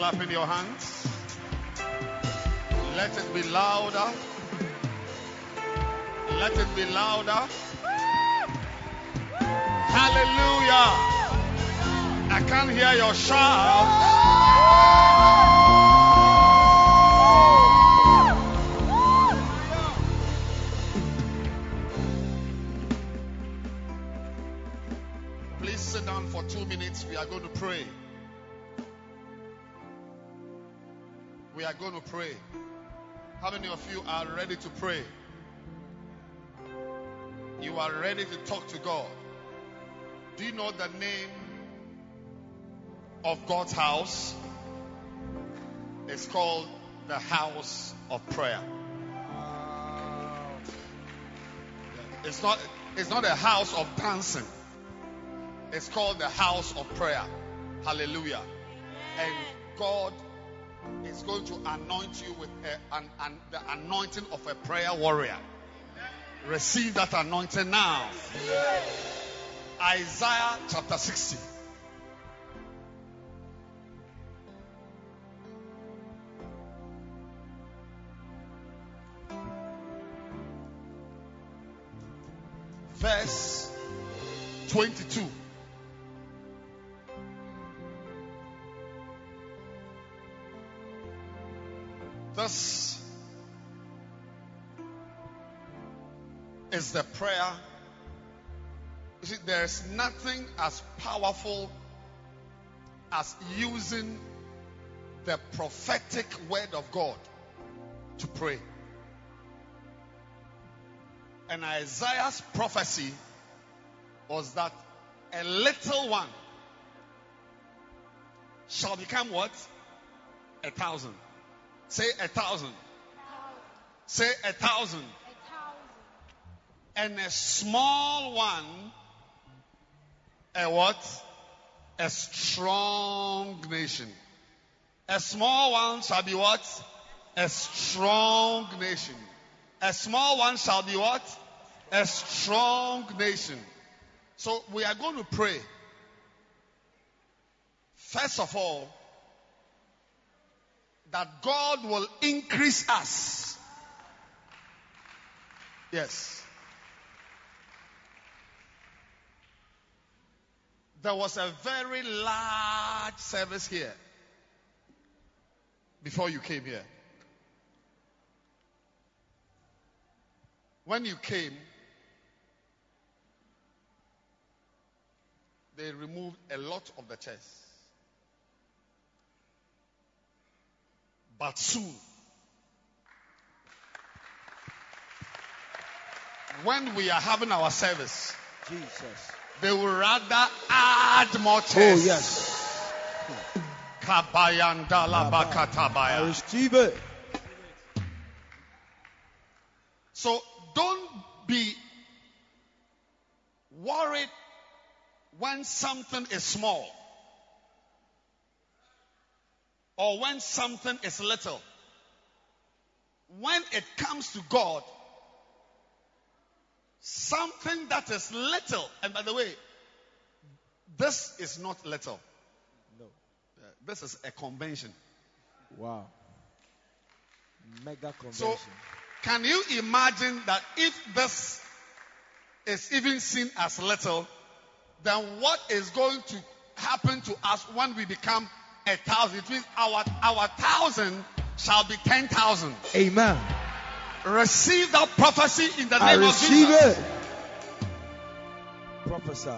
Clapping your hands. Let it be louder. Let it be louder. Hallelujah. I can't hear your shout. Please sit down for two minutes. We are going to pray. We are going to pray. How many of you are ready to pray? You are ready to talk to God. Do you know the name of God's house? It's called the house of prayer. It's not it's not a house of dancing. It's called the house of prayer. Hallelujah. And God is going to anoint you with a, an, an, the anointing of a prayer warrior. Receive that anointing now. Isaiah chapter 60. Verse 22. This is the prayer. You see, there's nothing as powerful as using the prophetic word of God to pray. And Isaiah's prophecy was that a little one shall become what? A thousand. Say a thousand. Say a thousand. And a small one, a what? A strong nation. A small one shall be what? A strong nation. A small one shall be what? A strong nation. So we are going to pray. First of all, that God will increase us. Yes. There was a very large service here before you came here. When you came, they removed a lot of the chairs. But soon, when we are having our service, Jesus. they will rather add more Oh, yes. I receive it. So don't be worried when something is small or when something is little. When it comes to God, something that is little, and by the way, this is not little. No. Uh, This is a convention. Wow. Mega convention. So, convention. can you imagine that if this is even seen as little, then what is going to happen to us when we become a thousand? It means our, our thousand shall be ten thousand. Amen. Receive that prophecy in the I name of receive Jesus. it. Prophesy.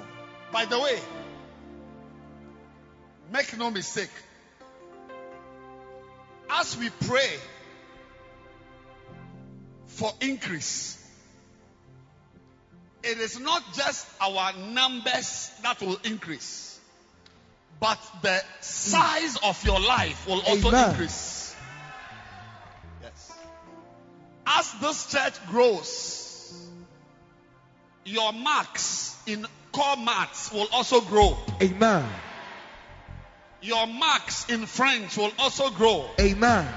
By the way, make no mistake. As we pray, for increase. It is not just our numbers that will increase, but the size of your life will also Amen. increase. Yes. As this church grows, your marks in core maths will also grow. Amen. Your marks in French will also grow. Amen.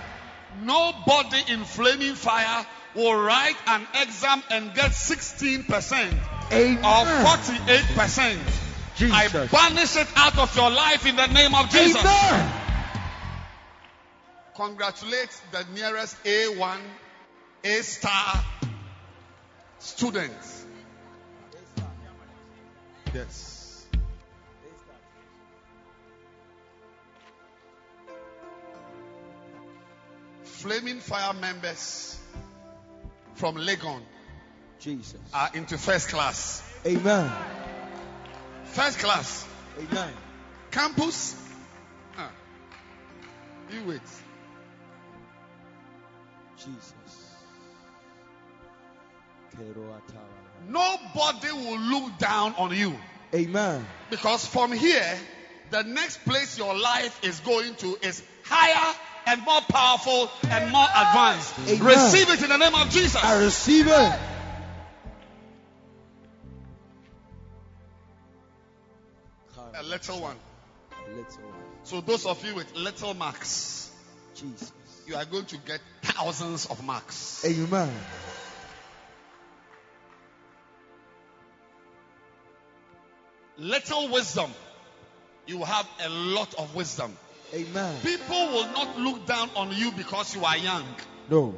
Nobody in flaming fire will write an exam and get 16% Amen. or 48%. Jesus. I banish it out of your life in the name of Jesus. Amen. Congratulate the nearest A1, A star students. Yes. Flaming fire members from Legon Jesus are into first class. Amen. First class. Amen. Campus. Ah. You wait. Jesus. Nobody will look down on you. Amen. Because from here, the next place your life is going to is higher and more powerful and more advanced. Amen. Receive it in the name of Jesus. I receive it. A little one. Little one. So those of you with little marks, Jesus. you are going to get thousands of marks. Amen. Little wisdom, you have a lot of wisdom. Amen. People will not look down on you because you are young. No.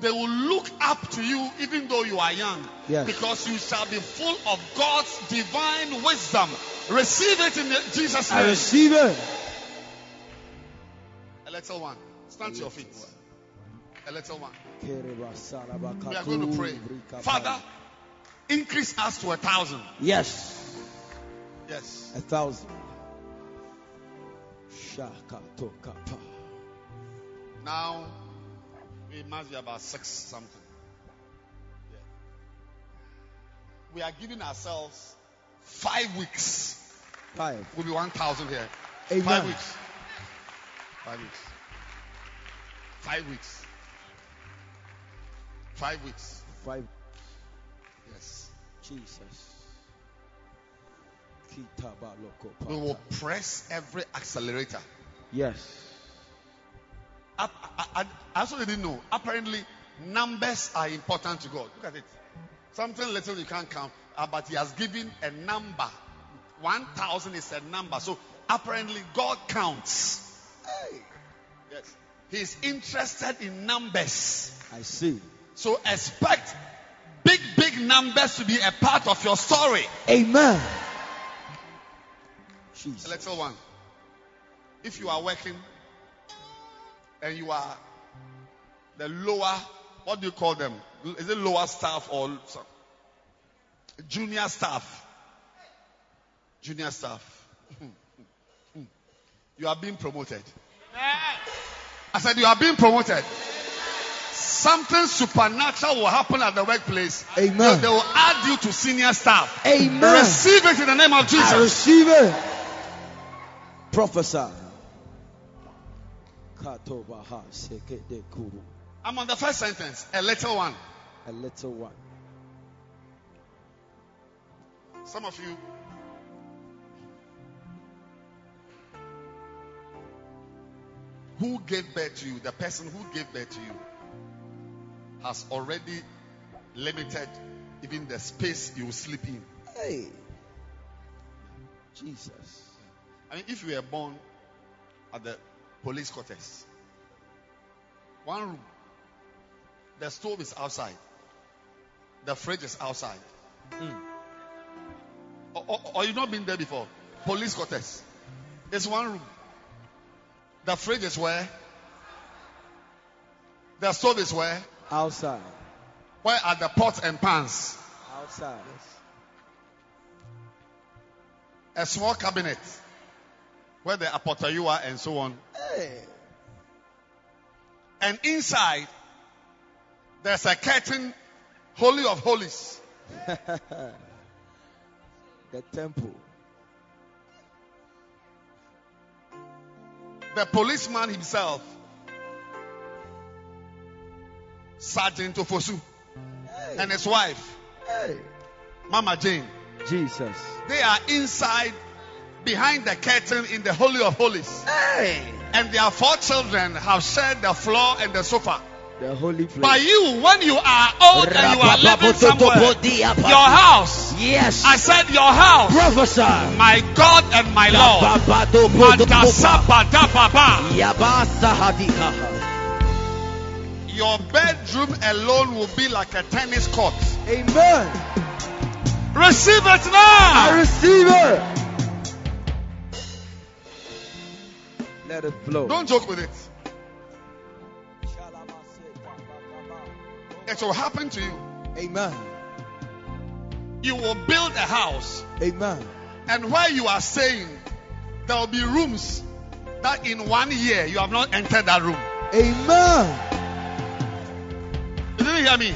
They will look up to you even though you are young. Yes. Because you shall be full of God's divine wisdom. Receive it in Jesus' name. I receive it. A little one. Stand to your feet. A little one. We are going to pray. Father, increase us to a thousand. Yes. Yes. A thousand. Now, we must be about six something. Yeah. We are giving ourselves five weeks. Five. Will be 1,000 here. Amen. Five weeks. Five weeks. Five weeks. Five weeks. Five. Yes. Jesus. We will press every accelerator. Yes. I, I, I also didn't know. Apparently, numbers are important to God. Look at it. Something little you can't count, uh, but He has given a number. 1,000 is a number. So apparently, God counts. Hey. Yes. He's interested in numbers. I see. So expect big, big numbers to be a part of your story. Amen. A Jesus. little one. If you are working and you are the lower, what do you call them? Is it lower staff or junior staff? Junior staff. You are being promoted. I said you are being promoted. Something supernatural will happen at the workplace. Amen. They, will add you to senior staff. Amen. Receive it in the name of Jesus. I receive it. Prophesy. Katobaha sekede kuru. I'm on the first sentence. A little one. A little one. Some of you, who gave birth to you, the person who gave birth to you, has already limited even the space you will sleep in. Hey. Jesus. I mean, if you were born at the police quarters, one room, the stove is outside, the fridge is outside. Mm. Or, or, or you've not been there before. Police quarters. It's one room. The fridge is where? The stove is where? Outside. Where are the pots and pans? Outside. A small cabinet where the apotayua and so on. Hey. And inside, There's a curtain, holy of holies. the temple. The policeman himself, Sergeant Ofosu, Hey, and his wife, hey, Mama Jane, Jesus. they are inside behind the curtain in the Holy of Holies. Hey, And their four children have shared the floor and the sofa. The holy place. But you, when you are old and you are living somewhere, your house, Yes. I said your house, Prophesy. my God and my Lord. Your bedroom alone will be like a tennis court. Amen. Receive it now. I receive it. Let it flow. Don't joke with it. It will happen to you. Amen. You will build a house, Amen. and where you are saying, there will be rooms that in one year you have not entered that room. Amen. You didn't hear me?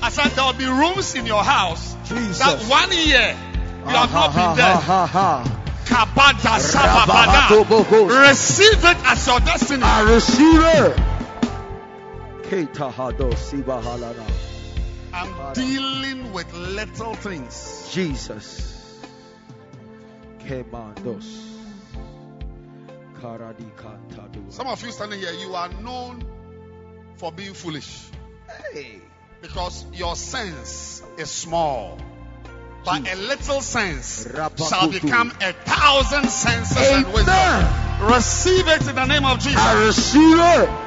I said there will be rooms in your house Jesus. that one year you have not been Ha there. ha ha. Kabada sababada. Receive it as your destiny. I receive it. I'm dealing with little things. Jesus. Some of you standing here, you are known for being foolish Hey. because your sense is small. But a little sense shall become a thousand senses and wisdom. Amen. Receive it in the name of Jesus. I receive it.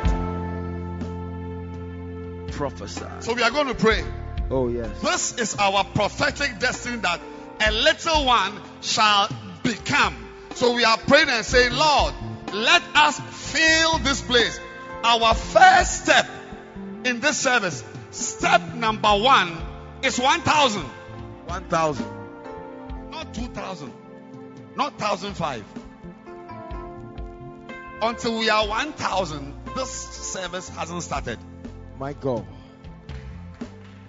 Prophesy. So we are going to pray. Oh, yes. This is our prophetic destiny that a little one shall become. So we are praying and saying, Lord, let us fill this place. Our first step in this service, step number one, is 1,000, 1,000. not 2,000, not 1,005. Until we are 1,000, this service hasn't started. My God.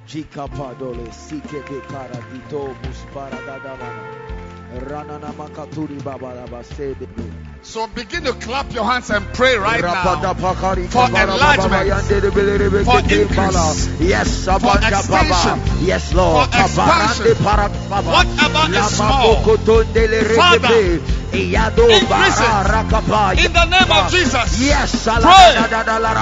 Jikapadole sikete karadito musparagadamana. Ranana makaturi babaraba sebebe. So begin to clap your hands and pray right now. For enlargement. baba yande de bele rebe For increase. Yes, abanda expansion. Yes, Lord. For expansion. Whatever is small. Father, increase it. Ah, In the name of Jesus. Yes, Pray.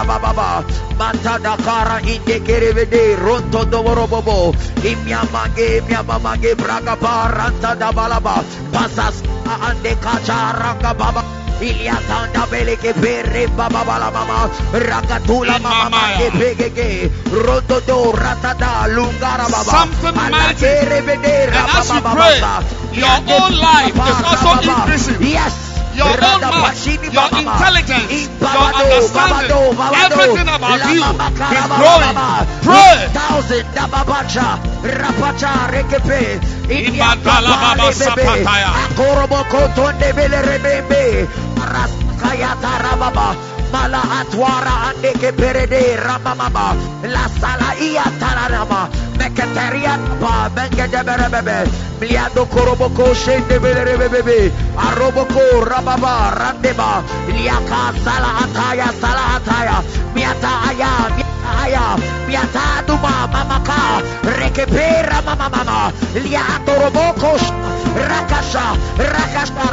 baba. Da kara inde kerevede ronto dovorobobo. Imyamage imyamamage braga baranta da balaba. Pasas ande kacharanga baba. Iliatanda beleke pere baba bala mama. Rakatula mama pegege. Rondo do ratada lungara baba. Something mighty. And as you pray, your own life is also increasing. Yes. Your own mind, your intelligence, your understanding, everything about you is growing. Pray. Thousand Mala atwara ande ke perede ramamama. La sala iya tararama. Meketeria ba benge de berebebe. Miliado koroboko shende bele rebebe. Aroboko rababa randeba. Liaka sala ataya sala ataya. Miata aya aya. Duma mamaka. Rekepera mama mama. Liato roboko sh- rakasha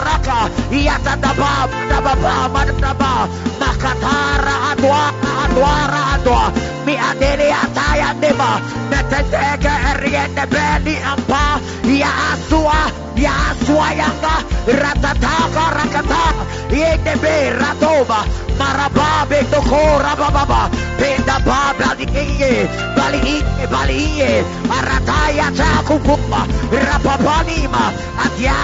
raka. Iata daba daba madaba. Makatara adwa adwara adwa. Mi adele ataya deba. Netendeke eriende beli ampa. Ya asua ya asua yanga. Ratataka rakata. Yendebe ratova. Marababe toko rabababa. Penda babla dikiye. Bali iye bali iye. Arataya chakukumba. Rapapanima. Atia.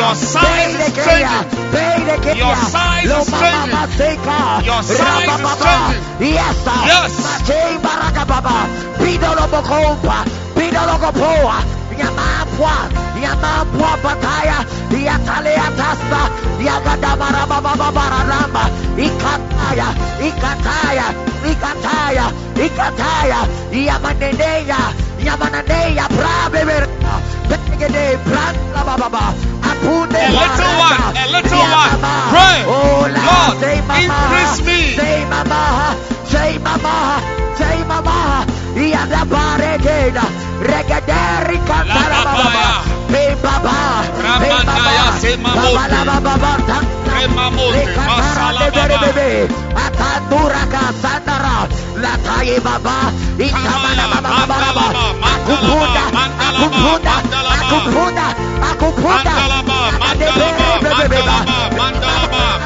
Your size is changing. Your size Lo is mama changing. maseka. Your size is Rabababa. changing. Yes, sir. Yes. Baba. Pidolo bokompa. Pidolo gopoa. Yamapwa. Yamapwa bataya. Yatale atasta. Yaga Ragadabarabababaramba, Ikataya, Ikataya, Ikataya, Ikataya, Yamaneneya, Yamaneneya, Brabeverna, Begede, Branda Baba, Apune A little one, a little one. Pray. Oh, Lord, increase me. Say mama, say mama, say mama, Yada Baregeda, Regaderi Kantara Baba, Lababaya. Pay Baba, Ramandaya, Baba, Baba Baba Baba, Remamote, masala baba. Atandura Kasandara, Lataye Baba, Ikamana Baba Baba Baba, Akupunda, Akupunda, Akupunda, Akupunda,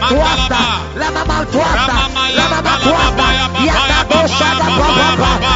Tuasta, mandalaba. la mama tuasta, Ramamaya, la mama balaba, tuasta, yada baba, dosha da baba, baba,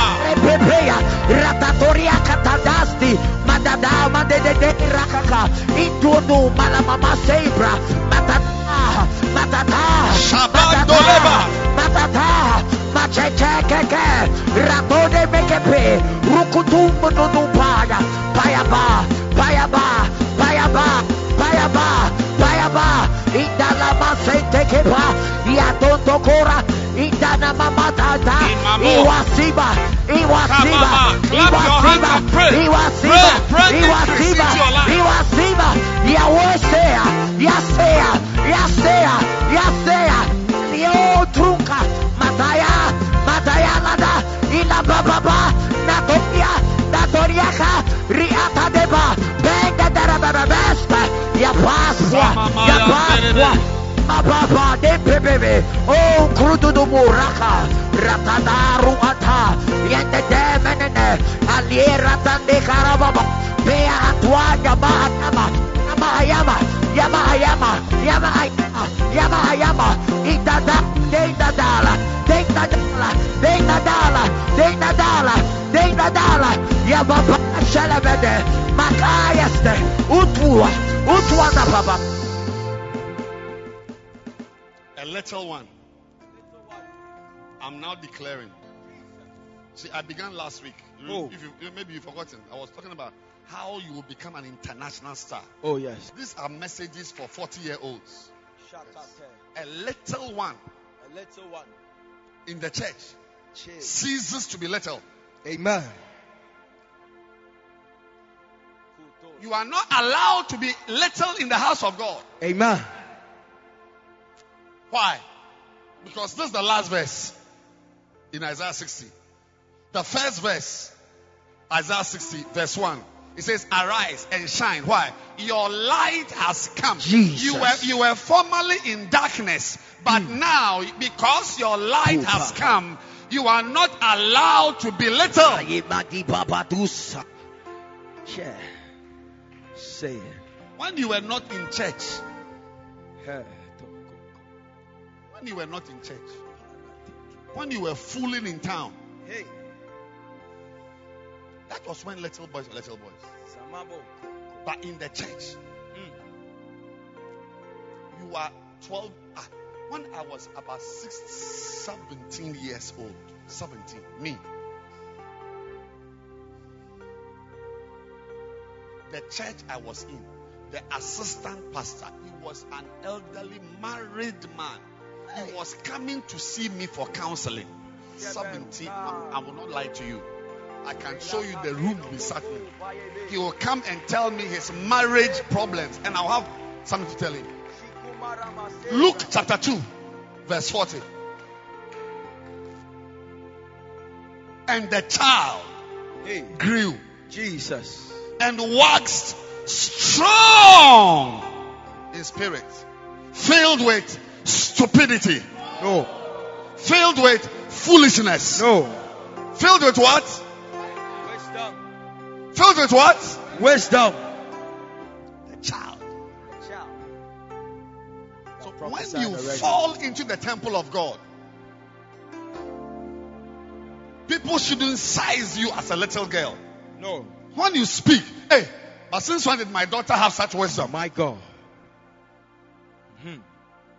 matadasti, matadá, madedede, racaca, em tudo, malamama seibra, matadá, matadá, matadá, Doleba, matadá, keke, ratode mekepe, rukutumbu nunupaya, payaba, payaba, payaba, payaba, payaba, indalama sentekepa, yatontokora, indana mamatata, iwasiba, iwasiba, Kamama, clap your hands iwasiba, iwasiba, Pray, pray increase iwasiba, into your life. iwasiba, yawesea, yasea, yasea, yasea, yo trunka, mataya, Ιάνανα, Ιλα Μπαμπαμπα, Νατορία, Νατοριάχα, Ριάτα Ντεβα, Πέντε Τεραμπεμπεστε, Για Πάσχα, Για Mababa de bebebe, oh crudo do muraka, ratadaru ata, yende de menene, aliera tande karababa, bea atwa yama yama, yama yama, yama yama, yama yama, yama yama, idada, de dadala, de dadala, de dadala, de dadala, de dadala, yababa shalabede, makayaste, utwa, utwa na little one. I'm now declaring. See, I began last week. You- Oh. If you, you- maybe you've forgotten, I was talking about how you will become an international star. Oh, yes. These are messages for 40 year olds. A little one A little one. in the church ceases to be little. Amen. You are not allowed to be little in the house of God. Amen. Why? Because this is the last verse in Isaiah 60. The first verse, Isaiah 60, verse 1. It says, Arise and shine. Why? Your light has come. Jesus. You were you were formerly in darkness, but hmm. now because your light has come, you are not allowed to be little. Yeah. Say it. When you were not in church, Hey, when you were not in church, when you were fooling in town, Hey, that was when little boys were little boys. Samabo. But in the church, you are 12. Ah, when I was about six, 17 years old, 17, me. The church I was in, the assistant pastor, he was an elderly married man. He was coming to see me for counseling. 17, ah. I, I will not lie to you. I can show you the room we sat in. He will come and tell me his marriage problems, and I'll have something to tell him. Luke chapter 2, verse 40. And the child Hey, grew Jesus. and waxed strong in spirit, filled with stupidity, No, filled with foolishness, no. filled with what? Wisdom. Filled with what? Wisdom. The child. So when you already. fall into the temple of God, people shouldn't size you as a little girl. No. When you speak, hey, but since when did my daughter have such wisdom? My God.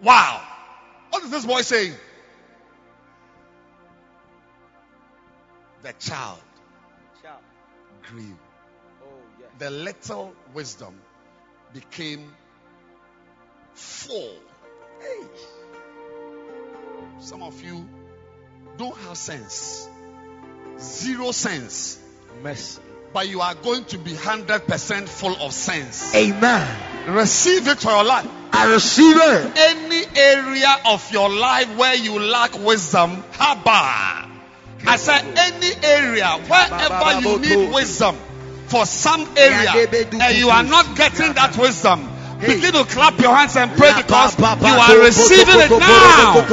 Wow. What is this boy saying? The child child. grew. Oh, yes. The little wisdom became full Hey. Some of you don't have sense. Zero sense. Mercy. But you are going to be 100% full of sense. Amen. Receive it for your life. I receive it. Any area of your life where you lack wisdom, haba. I said any area wherever you need wisdom for some area and you are not getting that wisdom. Begin to clap your hands and pray because you are receiving it now.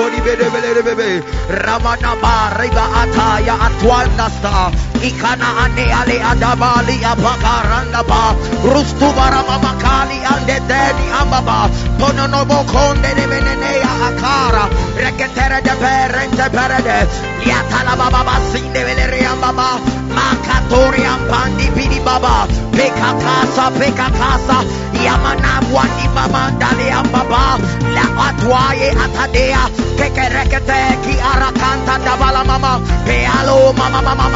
Ikana ane ale adabali apakaranda ba. Rustu barama makali ande deni ambaba pononobo konde ne menene ya akara reketere de perente perede liatala baba basinde veleri ambaba makatori ampandi bidi baba. Pekakasa pekakasa yamana wani mama ndale ambaba la atwaye atadea. Kekerekete ki arakanta dabala mama. Pealo mama mama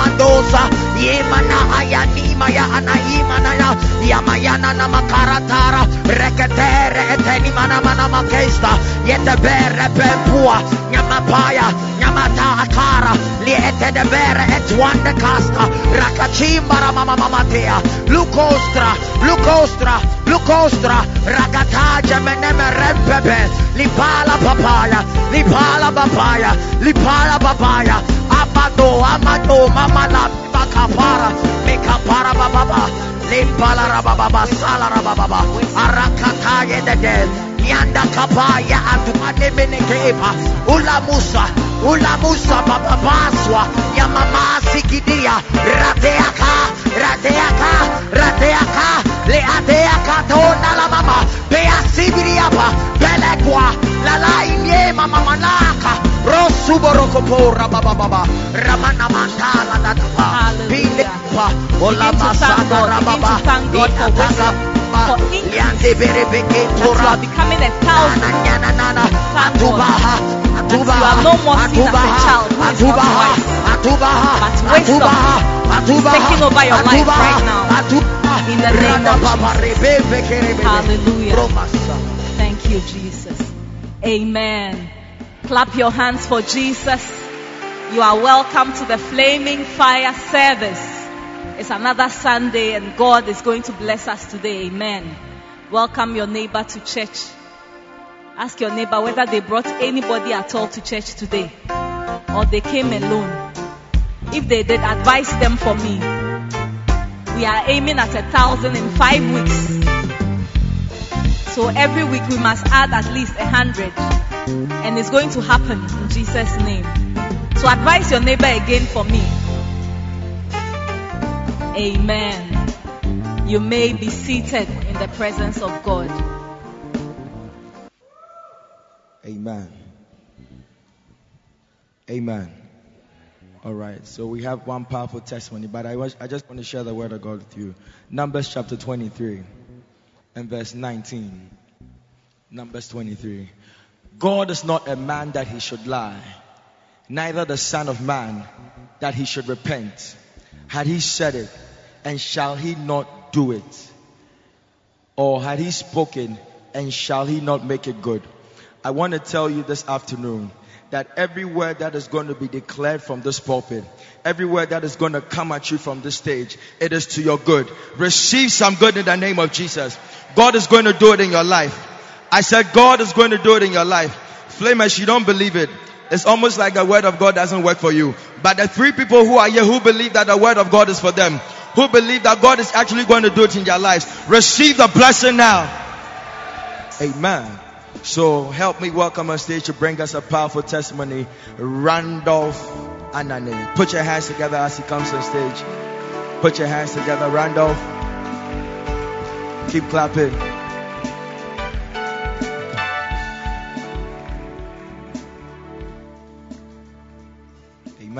mandosa yemana ayani maya anayimana ya. Yamayana na makaratara. Reketere eteni mana mana makesta. Yetebere pempua nyamapaya nyamata akara. Liete de bere etwande kasta. Rakachimbara mama mamatea lukostra lukostra lukostra. Rakataja meneme rempebe lipala papaya lipala papaya lipala papaya. Amado amado mamala bakapara mikapara bababa limpala rababa sala rababa arakataye dede yanda kapaya atuane menekepa ula musa ula musa bababaswa ya mama sikidia rateaka rateaka rateaka leateaka tona la mama. Bea sibiriapa pelekwa. Lala inye mama manaka. Rosuborokopora bababa ramana mandala datapa Hallelujah. ola Begin to thank masaka God. Begin to thank God for wisdom, for increase. you are becoming a thousand. Thank That you are no more seen as a child who is. But wisdom Atubaha, taking over your life right now. In the name of Kerebe, Hallelujah. Thank you, Jesus. Amen. Clap your hands for Jesus. You are welcome to the Flaming Fire service. It's another Sunday and God is going to bless us today. Amen. Welcome your neighbor to church. Ask your neighbor whether they brought anybody at all to church today or they came alone. If they did, advise them for me. We are aiming at a thousand in five weeks. So every week we must add at least a hundred. And it's going to happen in Jesus' name. So advise your neighbor again for me. Amen. You may be seated in the presence of God. Amen. Amen. All right. So we have one powerful testimony, but I, was, I just want to share the word of God with you. Numbers chapter 23 and verse 19. Numbers 23. God is not a man that he should lie, neither the son of man that he should repent. Had he said it, and shall he not do it? Or had he spoken, and shall he not make it good? I want to tell you this afternoon that every word that is going to be declared from this pulpit, every word that is going to come at you from this stage, it is to your good. Receive some good in the name of Jesus. God is going to do it in your life. I said God is going to do it in your life. Flamers, you don't believe it. It's almost like the word of God doesn't work for you. But the three people who are here who believe that the word of God is for them, who believe that God is actually going to do it in their lives, receive the blessing now. Amen. So help me welcome on stage to bring us a powerful testimony, Randolph Anane. Put your hands together as he comes on stage. Put your hands together, Randolph. Keep clapping.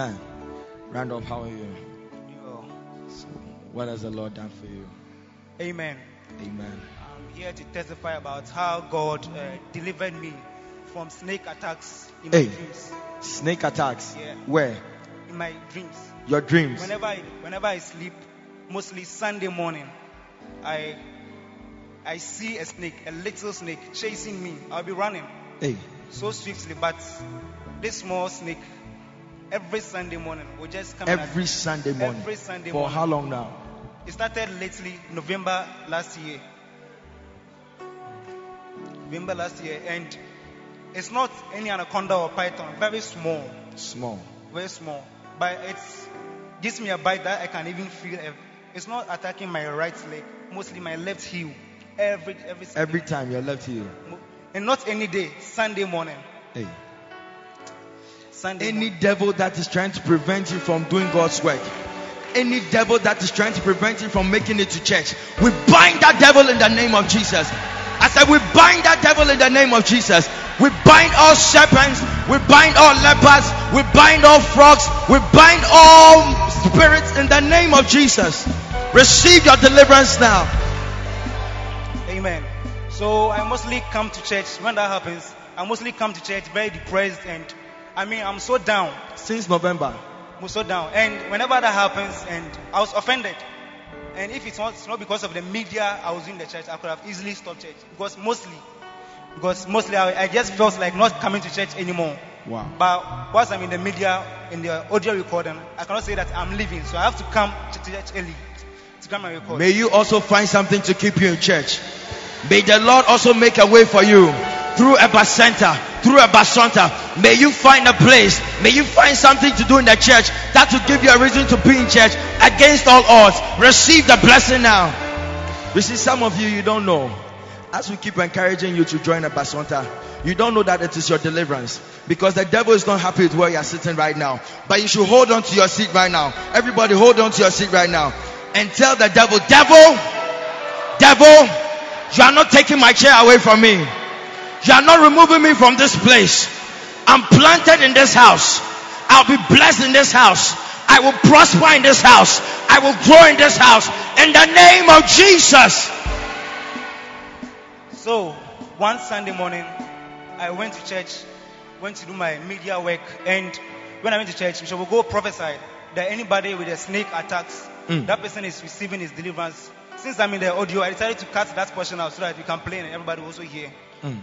Amen. Randolph, how are you? What has the Lord done for you? Amen. Amen. I'm here to testify about how God uh, delivered me from snake attacks in my Hey. dreams. Snake attacks. Yeah. Where? In my dreams. Your dreams. Whenever I, whenever I sleep, mostly Sunday morning, I I see a snake, a little snake chasing me. I'll be running. Hey. so swiftly, but this small snake, every Sunday morning, will just come Every Sunday morning. Every Sunday For morning. how long now? It started lately, November last year. November last year, and it's not any anaconda or python, very small, Small. very small. But it gives me a bite that I can even feel. It's not attacking my right leg, mostly my left heel. Every every Every time you're left here. mo- and not any day. Sunday morning, Hey. Sunday. Any morning. devil that is trying to prevent you from doing God's work, any devil that is trying to prevent you from making it to church, we bind that devil in the name of Jesus. I said, we bind that devil in the name of Jesus. We bind all serpents, we bind all leopards, we bind all frogs, we bind all spirits in the name of Jesus. Receive your deliverance now. Amen. So I mostly come to church when that happens. I mostly come to church very depressed and I mean I'm so down. Since November, I'm so down. And whenever that happens and I was offended. And if it's not, it's not because of the media I was in the church, I could have easily stopped church. Because mostly because mostly I, I just felt like not coming to church anymore. Wow. But once I'm in the media, in the audio recording, I cannot say that I'm leaving. So I have to come to church early to come and record. May you also find something to keep you in church. May the Lord also make a way for you through a center, through a bacenta. May you find a place. May you find something to do in the church that will give you a reason to be in church against all odds. Receive the blessing now. You see, some of you, you don't know. As we keep encouraging you to join a bacenta, you don't know that it is your deliverance because the devil is not happy with where you are sitting right now. But you should hold on to your seat right now. Everybody, hold on to your seat right now and tell the devil, devil, devil, you are not taking my chair away from me. You are not removing me from this place. I'm planted in this house. I'll be blessed in this house. I will prosper in this house. I will grow in this house. In the name of Jesus. So one Sunday morning, I went to church, went to do my media work, and when I went to church, Bishop Ogo prophesy that anybody with a snake attacks, Mm. that person is receiving his deliverance. Since I'm in the audio, I decided to cut that portion out so that we can play and everybody will also hear. Mm.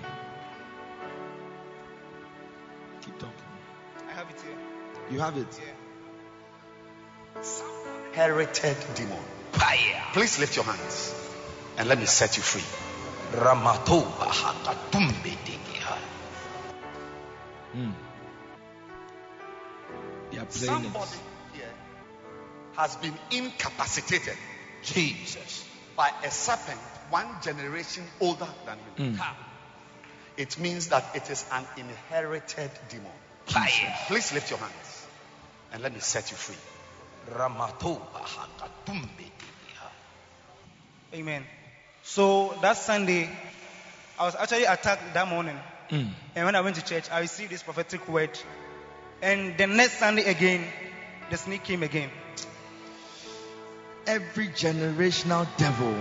You have it. Herited demon. Please lift your hands and let me set you free. Mm. They are playing Somebody it. here has been incapacitated. Jesus. By a serpent one generation older than you. Mm. It means that it is an inherited demon. Please lift your hands and let me set you free. Amen. So that Sunday, I was actually attacked that morning. Mm. And when I went to church, I received this prophetic word. And the next Sunday again, the snake came again. Every generational devil,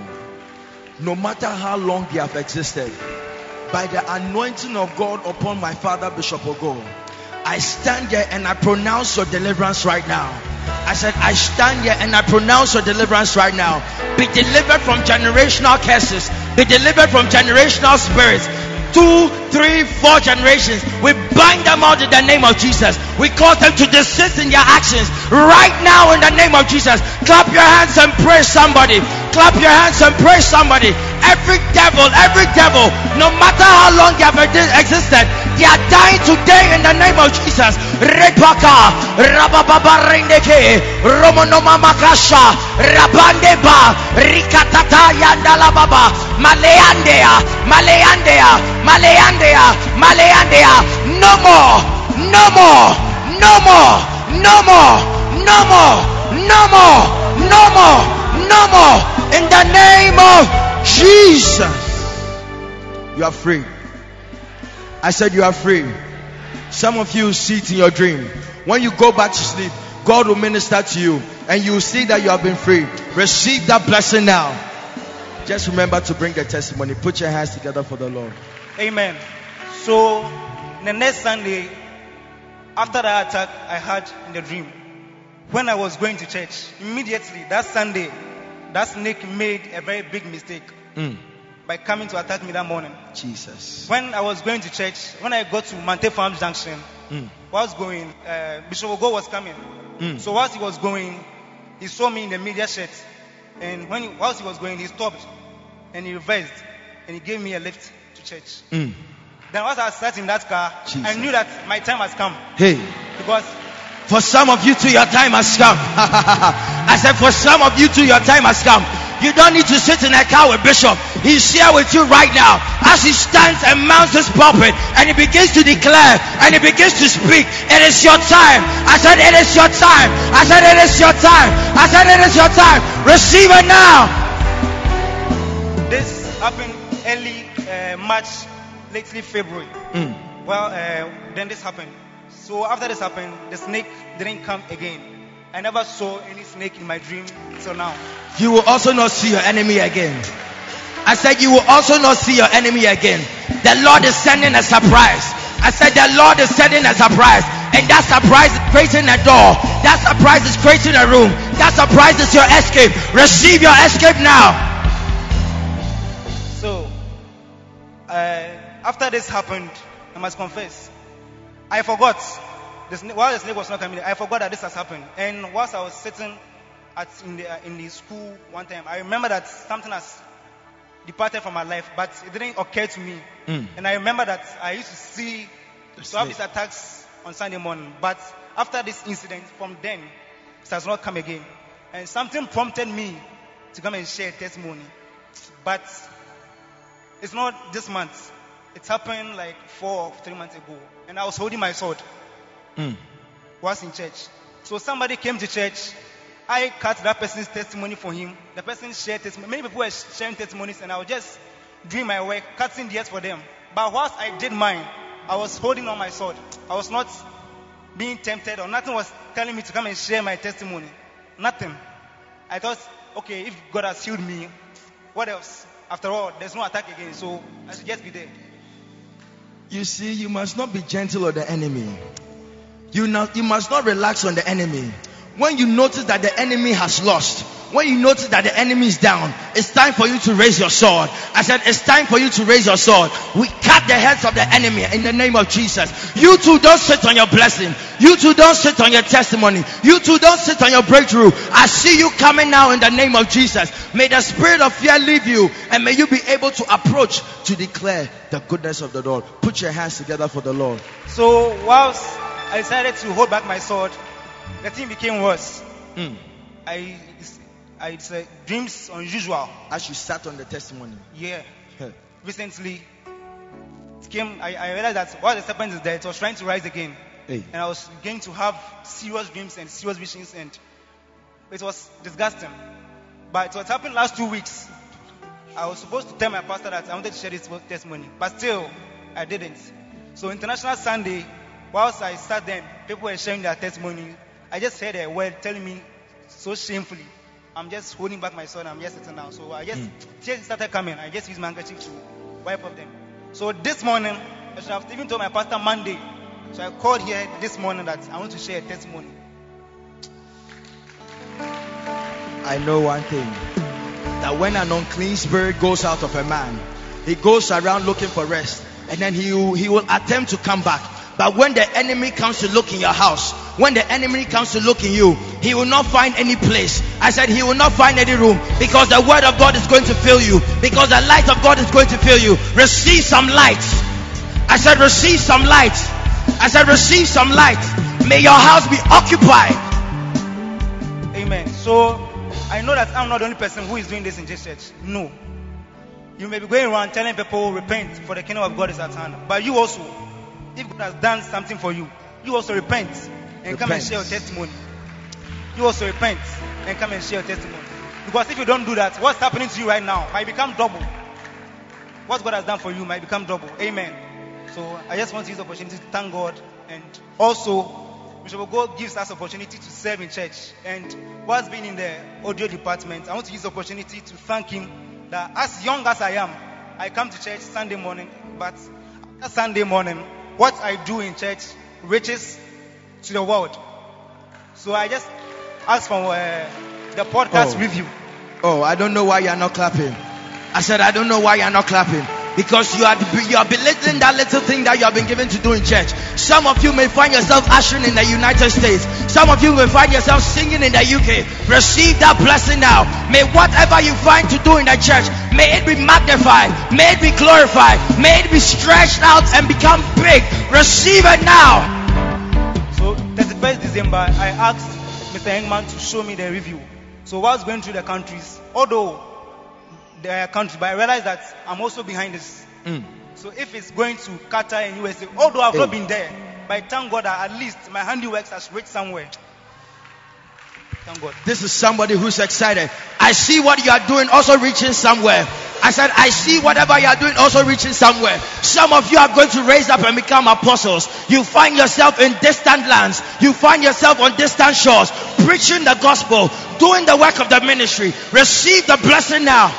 no matter how long they have existed, by the anointing of God upon my father, Bishop Ogo, I stand here and I pronounce your deliverance right now. I said, I stand here and I pronounce your deliverance right now. Be delivered from generational curses, be delivered from generational spirits. Two, three, four generations. We bind them out in the name of Jesus. We cause them to desist in their actions right now in the name of Jesus. Clap your hands and praise somebody. Clap your hands and praise somebody. Every devil, every devil, no matter how long they have existed, they are dying today in the name of Jesus. Repaka, Rabababa Rendeke, Romonoma Makasha, Rabandeba, Rikatata Yandalababa, Maleandea, Maleandea, Maleandea, Maleandea. No more, no more, no more, no more, no more, no more, no more, no more. In the name of Jesus. You are free. I said you are free. Some of you see it in your dream. When you go back to sleep, God will minister to you and you will see that you have been free. Receive that blessing now. Just remember to bring the testimony. Put your hands together for the Lord. Amen. So the next Sunday, after that attack I had in the dream, when I was going to church, immediately that Sunday, that snake made a very big mistake. Mm. by coming to attack me that morning. Jesus. When I was going to church, when I got to Mante Farm Junction, Mm. whilst going, uh, Bishop Ogo was coming. Mm. So whilst he was going, he saw me in the media shirt. And when he, whilst he was going, he stopped and he reversed and he gave me a lift to church. Mm. Then once I sat in that car, I knew that my time has come Hey, because for some of you too, your time has come. I said, for some of you too, your time has come. You don't need to sit in a car with Bishop. He's here with you right now. As he stands and mounts his pulpit and he begins to declare and he begins to speak, it is your time. I said, it is your time. I said, it is your time. I said, it is your time. Receive it now. this happened early uh, March, lately February. Mm. Well, uh, then this happened. So after this happened, the snake didn't come again. I never saw any snake in my dream till now. You will also not see your enemy again. I said, You will also not see your enemy again. The Lord is sending a surprise. I said, The Lord is sending a surprise. And that surprise is creating a door. That surprise is creating a room. That surprise is your escape. Receive your escape now. Uh, after this happened, I must confess, I forgot. The snake, while the snake was not coming, I forgot that this has happened. And whilst I was sitting at in the uh, in the school one time, I remember that something has departed from my life, but it didn't occur to me. Mm. And I remember that I used to see The to have these attacks on Sunday morning. But after this incident, from then, it has not come again. And something prompted me to come and share testimony. But it's not this month. It happened like four or three months ago. And I was holding my sword. Mm. Was in church. So somebody came to church. I cut that person's testimony for him. The person shared testimony. Many people were sharing testimonies, and I was just doing my work, cutting theirs for them. But whilst I did mine, I was holding on my sword. I was not being tempted, or nothing was telling me to come and share my testimony. Nothing. I thought, okay, if God has healed me, what else? After all, there's no attack again, so I should just be there. You see, you must not be gentle on the enemy. You, not, you must not relax on the enemy. When you notice that the enemy has lost, when you notice that the enemy is down, it's time for you to raise your sword. I said, it's time for you to raise your sword. We cut the heads of the enemy in the name of Jesus. You too don't sit on your blessing. You too don't sit on your testimony. You too don't sit on your breakthrough. I see you coming now in the name of Jesus. May the spirit of fear leave you and may you be able to approach to declare the goodness of the Lord. Put your hands together for the Lord. So whilst I decided to hold back my sword, the thing became worse. Mm. I, I it's, uh, dreams unusual. As you sat on the testimony. Yeah. Recently, it came. I, I realized that what the serpent is there. It was trying to rise again, Hey. and I was going to have serious dreams and serious visions, and it was disgusting. But what happened last two weeks, I was supposed to tell my pastor that I wanted to share this testimony, but still, I didn't. So International Sunday, whilst I sat there, people were sharing their testimony. I just heard a word telling me so shamefully. I'm just holding back my son. I'm just sitting down. So I just hmm. tears started coming. I just used my handkerchief to wipe off them. So this morning, I should have even told my pastor Monday. So I called here this morning that I want to share a testimony. I know one thing that when an unclean spirit goes out of a man, he goes around looking for rest and then he he will attempt to come back. But when the enemy comes to look in your house, when the enemy comes to look in you, he will not find any place. I said he will not find any room because the word of God is going to fill you, because the light of God is going to fill you. Receive some light. I said, receive some light. I said, receive some light. May your house be occupied. Amen. So I know that I'm not the only person who is doing this in this church. No. You may be going around telling people repent for the kingdom of God is at hand. But you also, if God has done something for you, you also repent and come and share your testimony. You also repent and come and share your testimony. Because if you don't do that, what's happening to you right now might become double. What God has done for you might become double. Amen. So I just want to use the opportunity to thank God and also Bishop God gives us opportunity to serve in church. And whilst being in the audio department, I want to use the opportunity to thank him that as young as I am, I come to church Sunday morning, but after Sunday morning, what I do in church reaches to the world. So I just ask for uh, the podcast Oh. review. Oh, I don't know why you're not clapping. I said, I don't know why you're not clapping. Because you are, you are belittling that little thing that you have been given to do in church. Some of you may find yourself ushering in the United States. Some of you may find yourself singing in the UK. Receive that blessing now. May whatever you find to do in the church, may it be magnified. May it be glorified. May it be stretched out and become big. Receive it now. So 31st December, I asked Mr. Engman to show me the review. So whilst going through the countries, although the country, but I realized that I'm also behind this. Mm. So if it's going to Qatar and USA, although I've not been there, but thank God that at least my handiworks has reached somewhere. Thank God. This is somebody who's excited. I see what you are doing also reaching somewhere. I said, I see whatever you are doing also reaching somewhere. Some of you are going to raise up and become apostles. You find yourself in distant lands. You find yourself on distant shores, preaching the gospel, doing the work of the ministry. Receive the blessing now.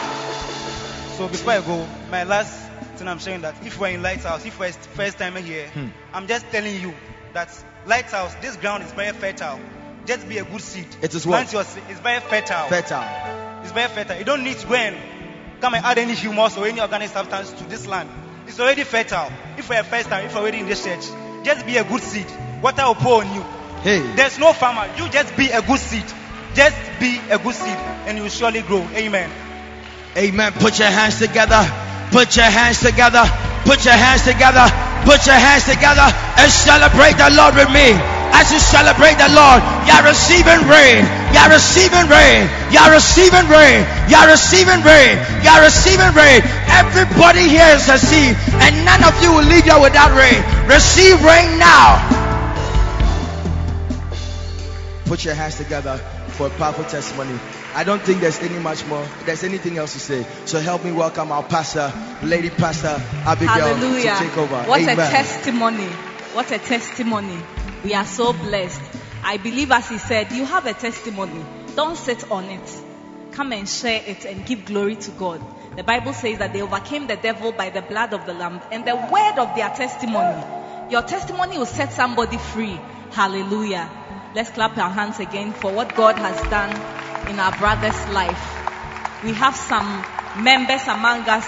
So before I go, my last thing I'm sharing that if we're in Lighthouse, if we're first time here, Hmm. I'm just telling you that Lighthouse, this ground is very fertile. Just be a good seed. It is what? Your. It's very fertile. Better. It's very fertile. You don't need to go and come and add any humus or any organic substance to this land. It's already fertile. If we're first time, if we're already in this church, just be a good seed. Water will pour on you. Hey. There's no farmer. You just be a good seed. Just be a good seed and you will surely grow. Amen. Amen. Put your hands together. Put your hands together. Put your hands together. Put your hands together and celebrate the Lord with me. As you celebrate the Lord, you're receiving rain. You're receiving rain. You're receiving rain. You're receiving rain. You're receiving rain. Everybody here is seed, and none of you will leave here without rain. Receive rain now. Put your hands together for a powerful testimony. I don't think there's any much more. There's anything else to say. So help me welcome our pastor, Lady Pastor Abigail, Hallelujah. to take over. What Amen. a testimony. What a testimony. We are so blessed. I believe, as he said, you have a testimony. Don't sit on it. Come and share it and give glory to God. The Bible says that they overcame the devil by the blood of the Lamb and the word of their testimony. Your testimony will set somebody free. Hallelujah. Let's clap our hands again for what God has done in our brother's life. We have some members among us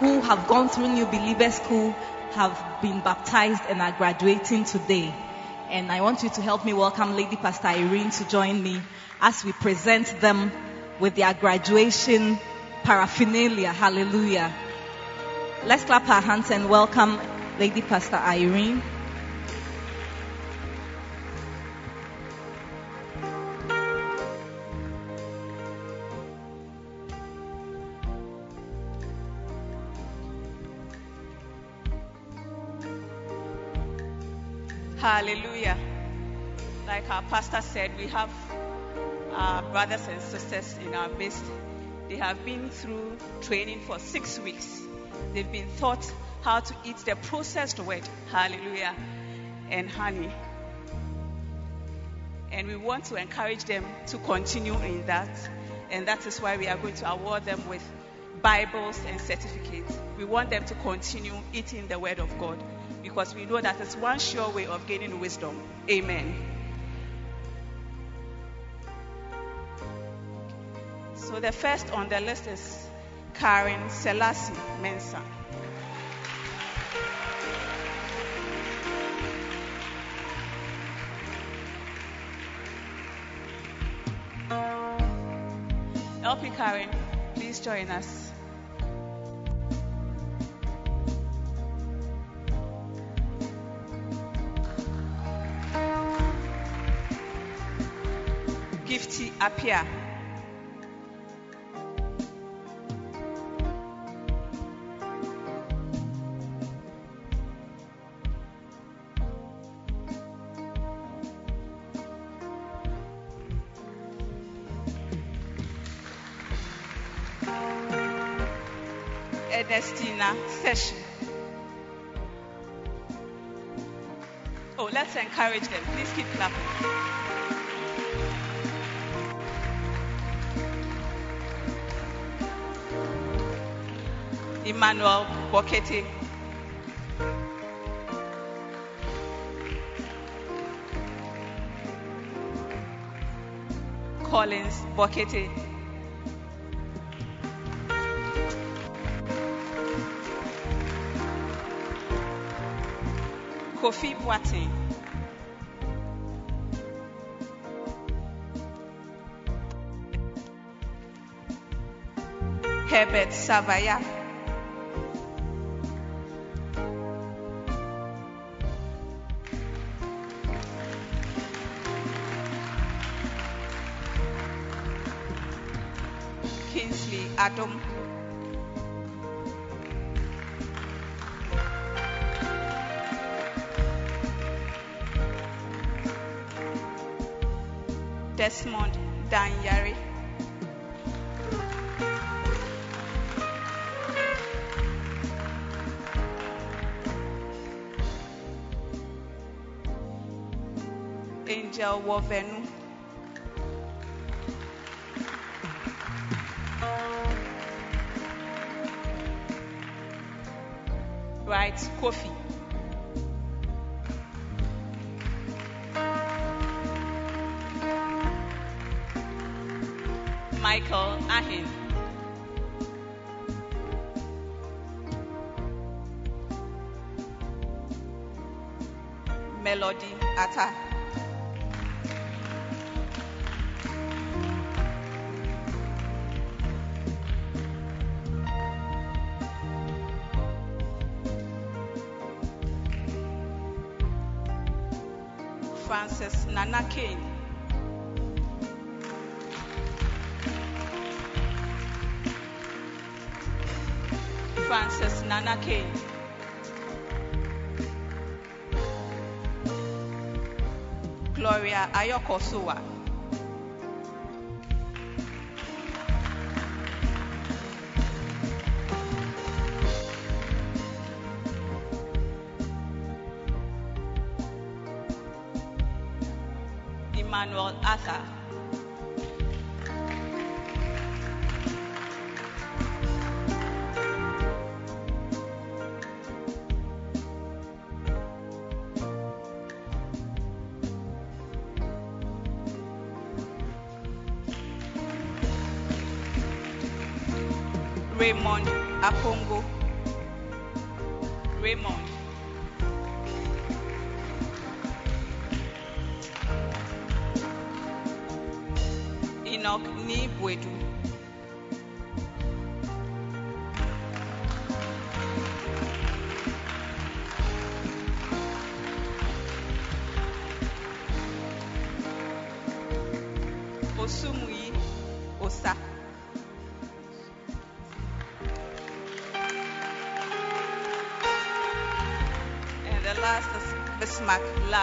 who have gone through New Believer School, have been baptized, and are graduating today. And I want you to help me welcome Lady Pastor Irene to join me as we present them with their graduation paraphernalia. Hallelujah. Let's clap our hands and welcome Lady Pastor Irene. Hallelujah. Like our pastor said, we have our brothers and sisters in our midst. They have been through training for six weeks. They've been taught how to eat the processed word, hallelujah, and honey. And we want to encourage them to continue in that. And that is why we are going to award them with Bibles and certificates. We want them to continue eating the Word of God because we know that it's one sure way of gaining wisdom. Amen. So the first on the list is Karen Selassie Mensah. LP Karen, please join us. Gifty Apia. Ernestina Session. Oh, let's encourage them. Please keep clapping. Emmanuel Bokete. Collins Bokete. Kofi Boatin. Herbert Savaya. Right, Kofi. Michael Ahin. Melody Atta. Nana Kane. Francis Nana Kane. Gloria Ayokosuwa. So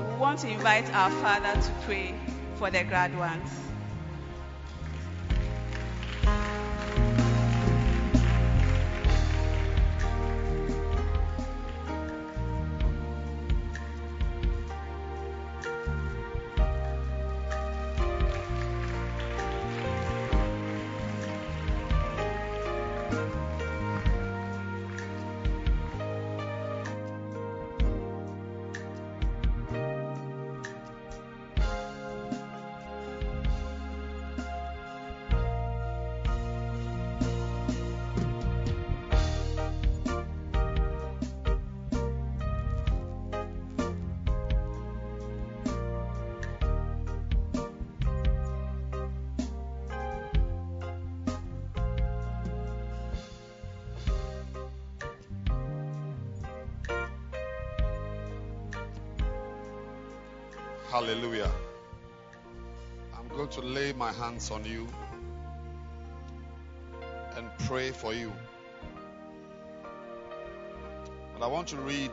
we want to invite our Father to pray for the grad hands on you and pray for you. But I want to read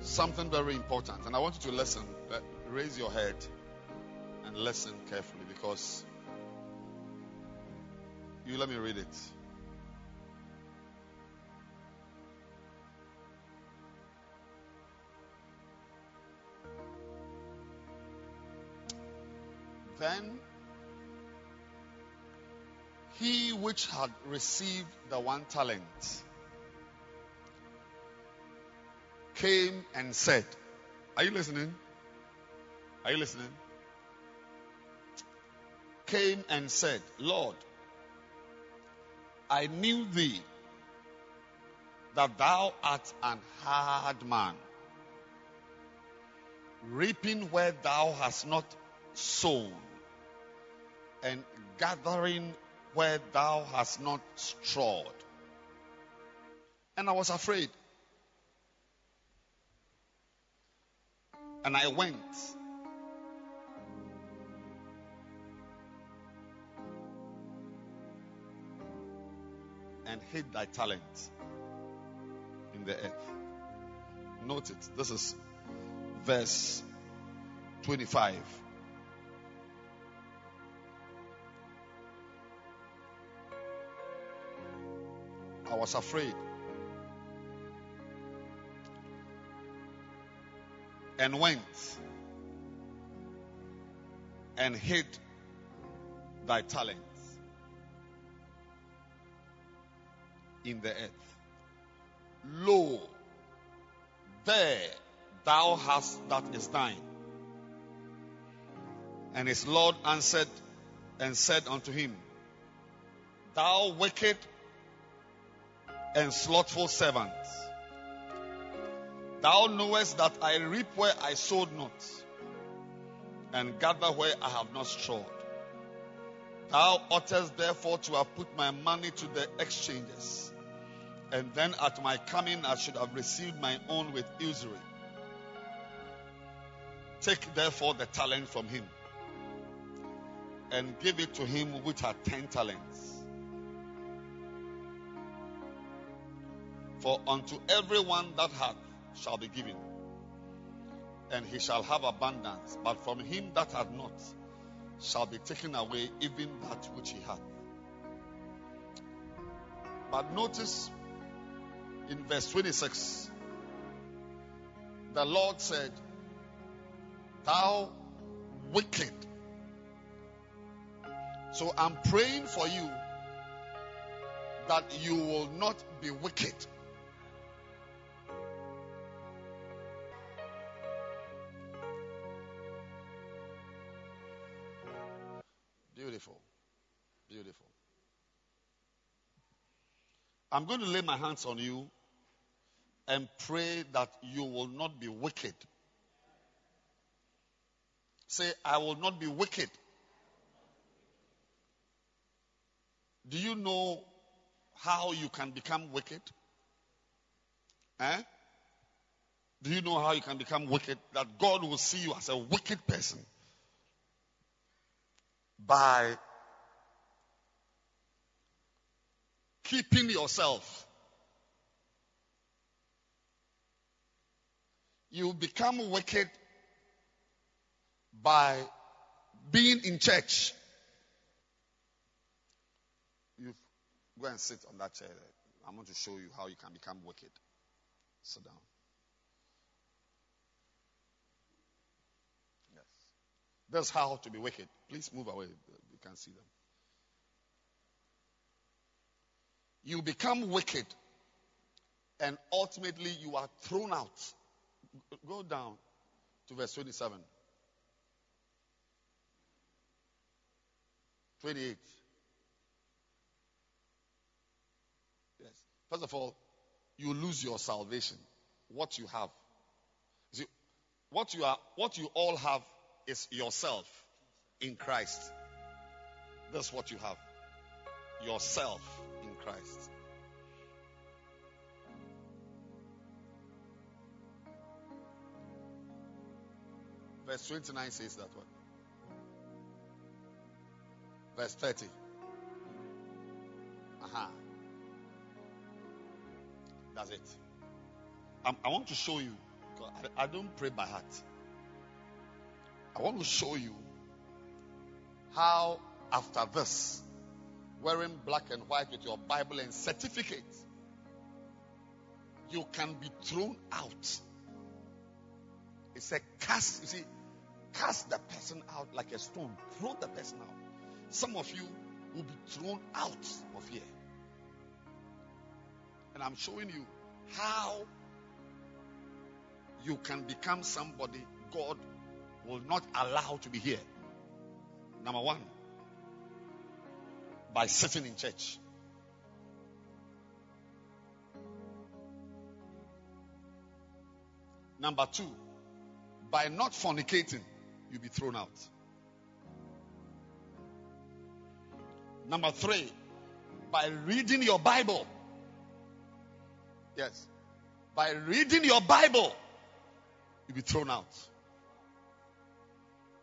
something very important. And I want you to listen. Raise your head and listen carefully because you let me read it. Then he which had received the one talent came and said, Are you listening? Are you listening? Came and said, Lord, I knew thee that thou art an hard man, reaping where thou hast not sown, and gathering where thou hast not strawed. And I was afraid. And I went. And hid thy talent in the earth. Note it. This is verse 25. I was afraid. And went and hid thy talents in the earth. Lo, there thou hast that is thine. And his Lord answered and said unto him, Thou wicked and slothful servant. Thou knowest that I reap where I sowed not, and gather where I have not strawed. Thou oughtest therefore to have put my money to the exchangers, and then at my coming I should have received my own with usury. Take therefore the talent from him, and give it to him which had ten talents. For unto everyone that hath shall be given, and he shall have abundance. But from him that hath not shall be taken away even that which he hath. But notice in verse 26, the Lord said, Thou wicked. So I'm praying for you that you will not be wicked. I'm going to lay my hands on you and pray that you will not be wicked. Say, I will not be wicked. Do you know how you can become wicked? Eh? Do you know how you can become wicked? That God will see you as a wicked person by keeping yourself. You become wicked by being in church. You go and sit on that chair. I'm going to show you how you can become wicked. Sit down. Yes. That's how to be wicked. Please move away. You can see them. You become wicked, and ultimately you are thrown out. Go down to verse 27. 28. Yes. First of all, you lose your salvation. What you have. See, what you are what you all have is yourself in Christ. That's what you have. Yourself Christ. Verse 29 says that one. Verse 30. Aha. That's it. I'm, i want to show you. I, I don't pray by heart. I want to show you how, after this, wearing black and white with your Bible and certificate, you can be thrown out. It's a cast. You see, cast the person out like a stone. Throw the person out. Some of you will be thrown out of here. And I'm showing you how you can become somebody God will not allow to be here. Number one, by sitting in church. Number two, by not fornicating, you'll be thrown out. Number three, by reading your Bible. Yes. By reading your Bible, you'll be thrown out.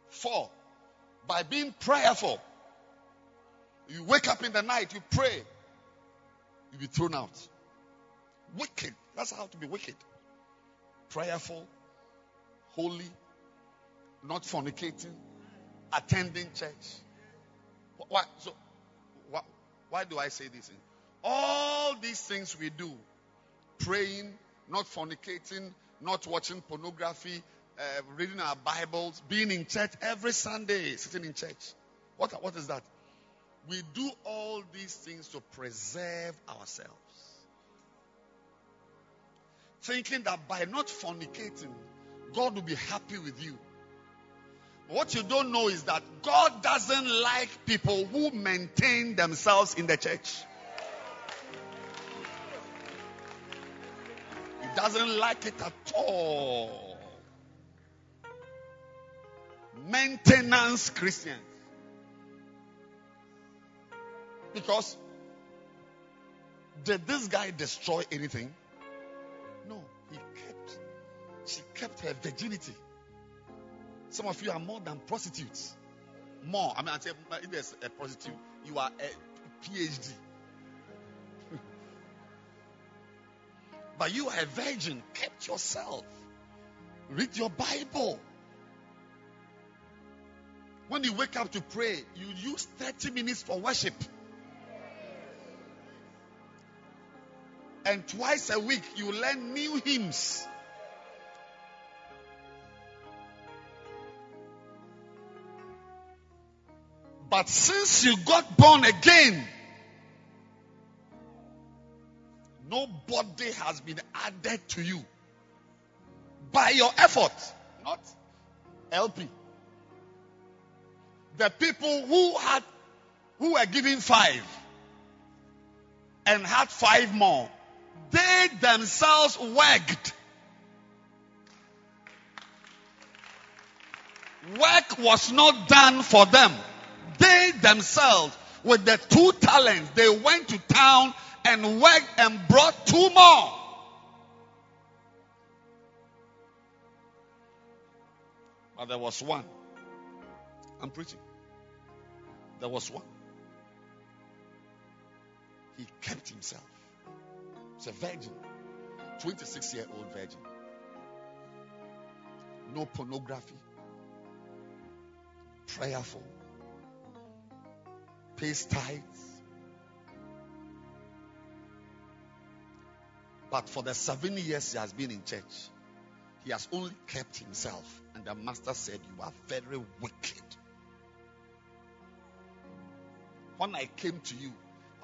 Four, by being prayerful. You wake up in the night, you pray, you'll be thrown out. Wicked. That's how to be wicked. Prayerful, holy, not fornicating, attending church. Why, so, why, why do I say this? All these things we do praying, not fornicating, not watching pornography, uh, reading our Bibles, being in church every Sunday, sitting in church. What, what is that? We do all these things to preserve ourselves. Thinking that by not fornicating, God will be happy with you. What you don't know is that God doesn't like people who maintain themselves in the church. He doesn't like it at all. Maintenance Christians. Because did this guy destroy anything? No, he kept, she kept her virginity. Some of you are more than prostitutes. More. I mean, I say, if there's a prostitute, you are a PhD. but you are a virgin, kept yourself. Read your Bible. When you wake up to pray, you use 30 minutes for worship. And twice a week, you learn new hymns. But since you got born again, nobody has been added to you by your effort, not LP. The people who had who were given five and had five more, they themselves worked. Work was not done for them. They themselves, with the two talents, they went to town and worked and brought two more. But there was one. I'm preaching. There was one. He kept himself. He's a virgin. 26 year old virgin. No pornography. Prayerful. Pays tithes. But for the seven years he has been in church, he has only kept himself. And the master said, You are very wicked. When I came to you,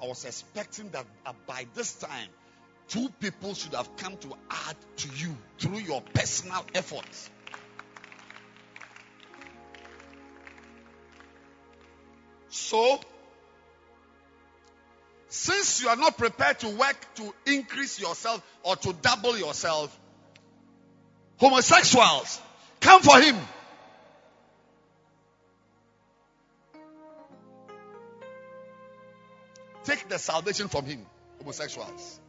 I was expecting that by this time, two people should have come to add to you through your personal efforts. So, since you are not prepared to work to increase yourself or to double yourself, homosexuals, come for him. Take the salvation from him, homosexuals.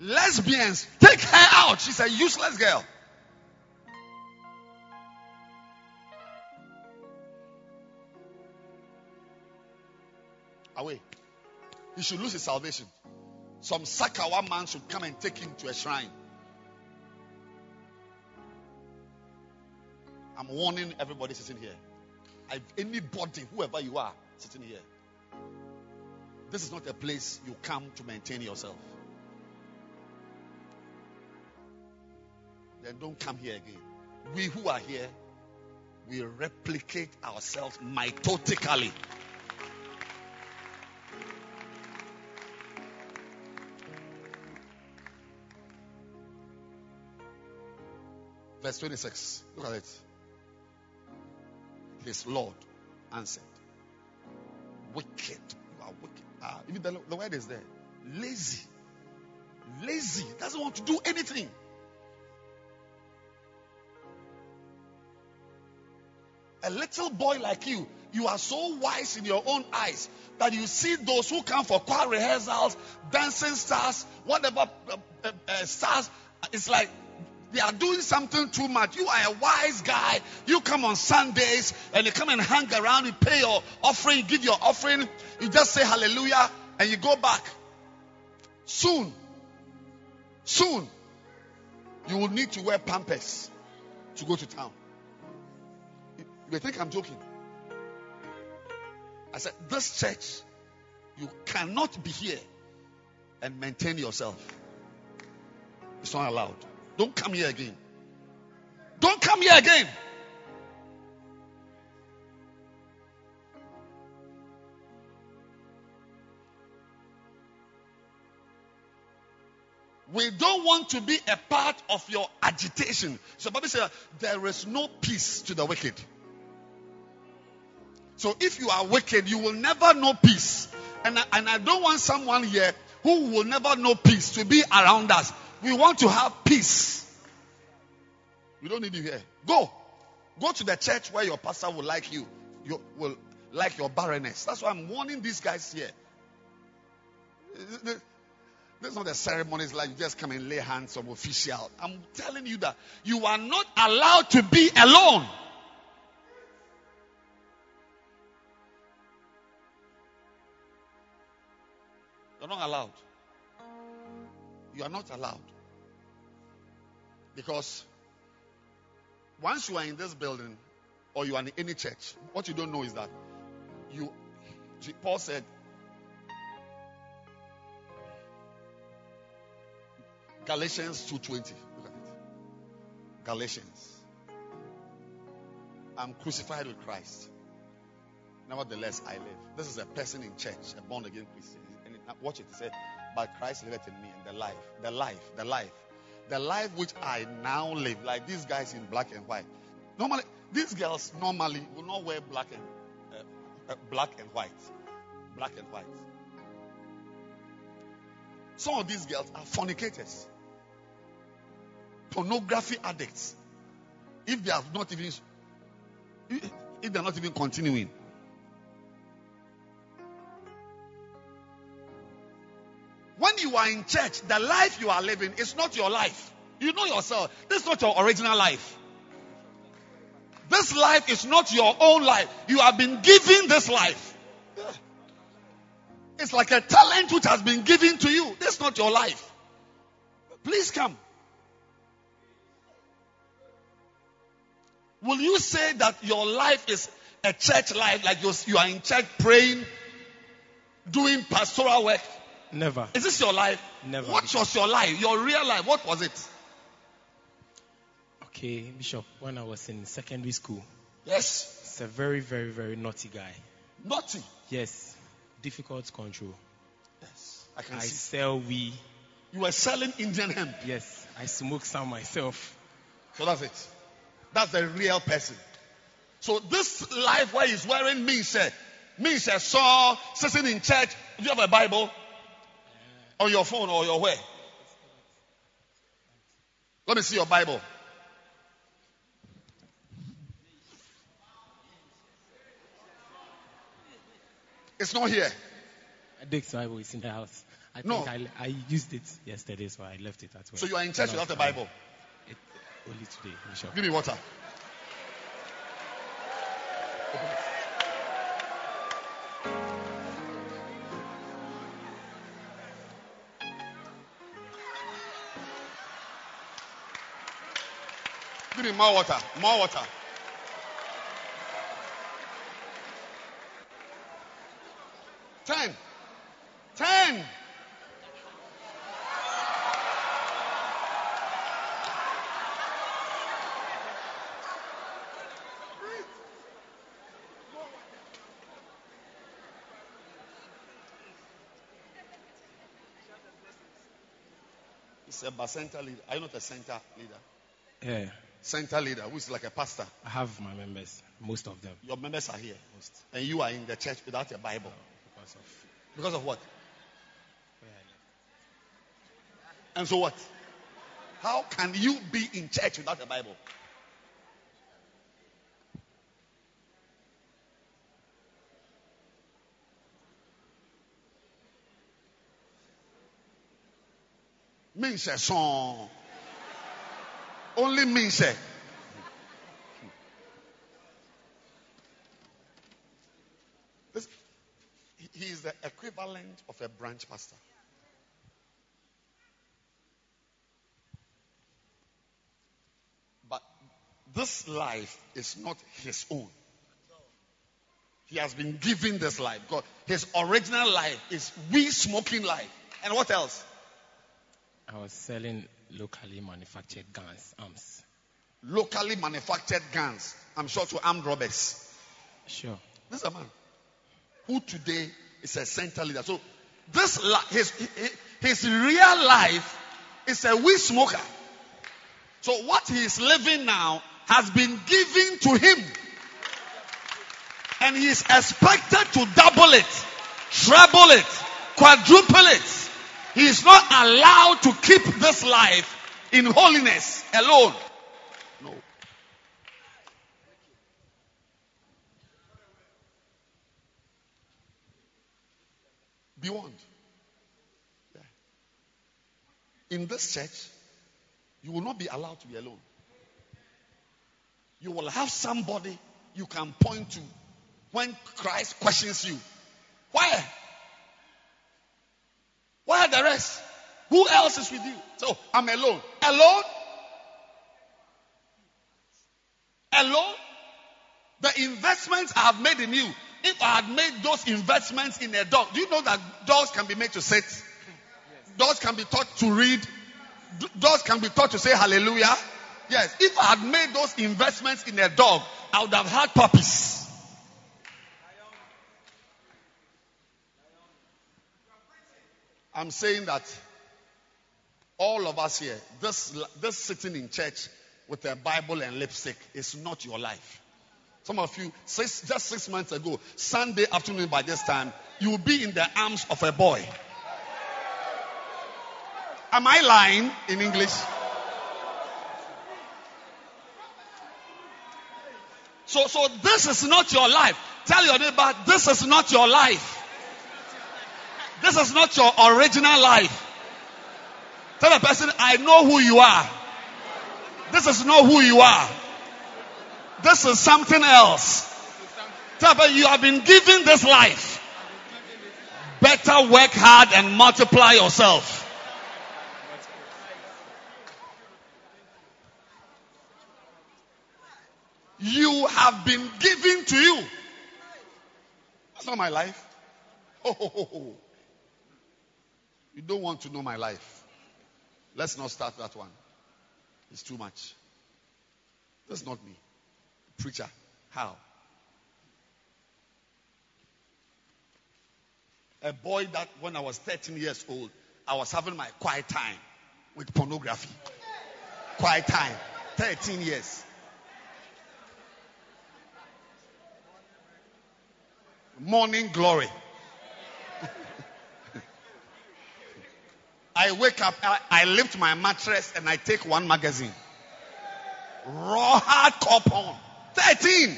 Lesbians, take her out. She's a useless girl. Away. He should lose his salvation. Some Sakawa man should come and take him to a shrine. I'm warning everybody sitting here. I've, anybody, whoever you are, sitting here. This is not a place you come to maintain yourself. Then don't come here again. We who are here, we replicate ourselves mitotically. Verse 26. Look at it. His Lord answered, Wicked. You are wicked. Ah, even the, the word is there. Lazy. Lazy. Doesn't want to do anything. A little boy like you, you are so wise in your own eyes that you see those who come for choir rehearsals, dancing stars, whatever uh, uh, uh, stars. It's like they are doing something too much. You are a wise guy. You come on Sundays and you come and hang around. You pay your offering, you give your offering. You just say hallelujah and you go back. Soon, soon, you will need to wear pampers to go to town. You think I'm joking? I said, this church, you cannot be here and maintain yourself. It's not allowed. Don't come here again. Don't come here again. We don't want to be a part of your agitation. So Bible says there is no peace to the wicked. So if you are wicked, you will never know peace. And I, and I don't want someone here who will never know peace to be around us. We want to have peace. We don't need you here. Go. Go to the church where your pastor will like you. You will like your barrenness. That's why I'm warning these guys here. This is not a ceremony, it's like you just come and lay hands on official. I'm telling you that you are not allowed to be alone. You're not allowed. You are not allowed. Because once you are in this building or you are in any church, what you don't know is that you Paul said Galatians 2:20. Look at it. Galatians. I'm crucified with Christ. Nevertheless, I live. This is a person in church, a born again Christian. And watch it. He said, But Christ liveth in me, and the life, the life, the life, the life which I now live, like these guys in black and white. Normally, these girls normally will not wear black and uh, uh, black and white, black and white. Some of these girls are fornicators, pornography addicts. If they are not even, if they are not even continuing. You are in church, the life you are living is not your life. You know yourself. This is not your original life. This life is not your own life. You have been given this life. It's like a talent which has been given to you. This is not your life. Please come. Will you say that your life is a church life, like you are in church praying, doing pastoral work? Never. Is this your life? Never. What was your life? Your real life? What was it? Okay, Bishop, when I was in secondary school. Yes. It's a very, very, very naughty guy. Naughty? Yes. Difficult to control. Yes. I can I see. sell weed. You were selling Indian hemp. Yes. I smoke some myself. So that's it. That's the real person. So this life where he's wearing Misha, Misha saw sitting in church. Do you have a Bible? On your phone or your where? Let me see your Bible. It's not here. Dick's Bible is in the house. I No. think I, I used it yesterday, so I left it at home. So you are in church without the Bible. It, only today, Bishop. Give me water. more water, more water. Ten. Ten. He's a center leader. Are you not a center leader? Yeah. Center leader, who is like a pastor. I have my members, most of them. Your members are here. Most And you are in the church without a Bible. Oh, because of Because of what? where I live. And so what? How can you be in church without a Bible? Means a song. Only. This- he- He is the equivalent of a branch pastor. But this life is not his own. He has been given this life. God, his original life is we smoking life. And what else? I was selling locally manufactured guns, arms. Locally manufactured guns. I'm sure to armed robbers. Sure. This is a man who today is a center leader. So this his his real life is a weed smoker. So what he is living now has been given to him. And he is expected to double it, treble it, quadruple it. He is not allowed to keep this life in holiness alone. No. Be warned. Yeah. In this church, you will not be allowed to be alone. You will have somebody you can point to when Christ questions you. Why? The rest? Who else is with you? So I'm alone. Alone? Alone? The investments I have made in you. If I had made those investments in a dog, do you know that dogs can be made to sit? Dogs can be taught to read. Dogs can be taught to say hallelujah. Yes. If I had made those investments in a dog, I would have had puppies. I'm saying that all of us here, this, this sitting in church with a Bible and lipstick is not your life. Some of you, six, just six months ago, Sunday afternoon by this time, you will be in the arms of a boy. Am I lying in English? So, so this is not your life. Tell your neighbor, this is not your life. This is not your original life. Tell the person, I know who you are. This is not who you are. This is something else. Tell the person, you have been given this life. Better work hard and multiply yourself. You have been given to you. That's not my life. Oh. You don't want to know my life. Let's not start that one. It's too much. That's not me. Preacher. How? A boy that when I was 13 years old, I was having my quiet time with pornography. Quiet time. 13 years. Morning glory. I wake up, I, I lift my mattress and I take one magazine. Raw hardcore porn. 13.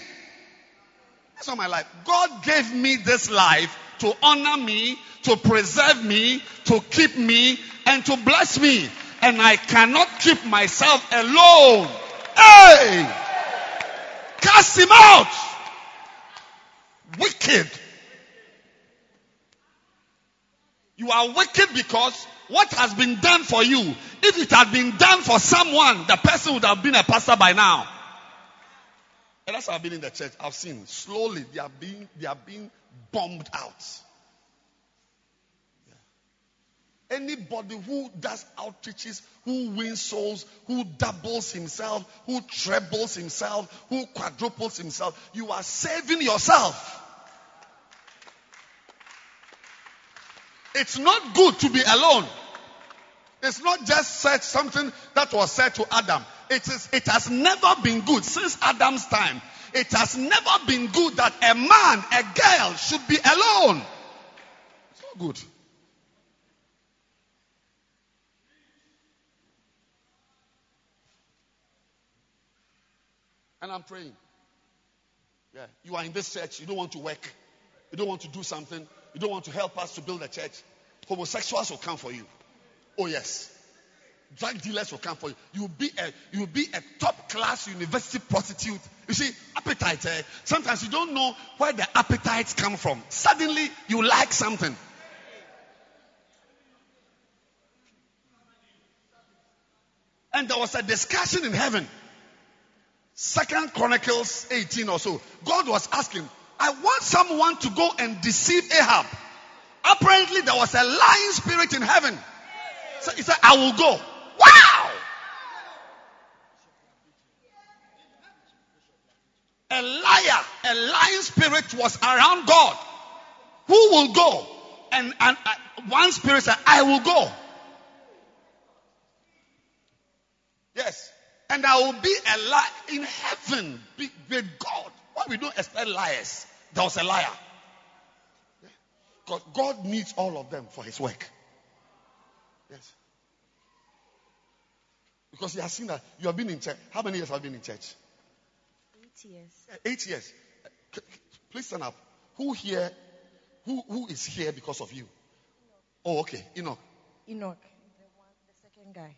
That's not my life. God gave me this life to honor me, to preserve me, to keep me, and to bless me. And I cannot keep myself alone. Hey! Cast him out! Wicked. You are wicked because what has been done for you, if it had been done for someone, the person would have been a pastor by now. And that's how I've been in the church. I've seen slowly they are being they are being bombed out. Anybody who does outreaches, who wins souls, who doubles himself, who trebles himself, who quadruples himself, you are saving yourself. It's not good to be alone. It's not just said something that was said to Adam. It is, it has never been good since Adam's time. It has never been good that a man, a girl should be alone. It's not good. And I'm praying. Yeah. You are in this church, you don't want to work, you don't want to do something, you don't want to help us to build a church. Homosexuals will come for you. Oh, yes. Drug dealers will come for you. You'll be a you'll be a top class university prostitute. You see, appetite. Eh? Sometimes you don't know where the appetites come from. Suddenly you like something. And there was a discussion in heaven. Second Chronicles 18 or so. God was asking, I want someone to go and deceive Ahab. Apparently there was a lying spirit in heaven. So he said, I will go. Wow! A liar, a lying spirit was around God. Who will go? And, and uh, one spirit said, I will go. Yes. And I will be a liar in heaven with God. Why we don't expect liars? There was a liar. Because God needs all of them for his work. Yes. Because he has seen that you have been in church. How many years have you been in church? Eight years. Eight years. Please stand up. Who here? Who who is here because of you? Oh, okay. Enoch. Enoch, the one, the second guy.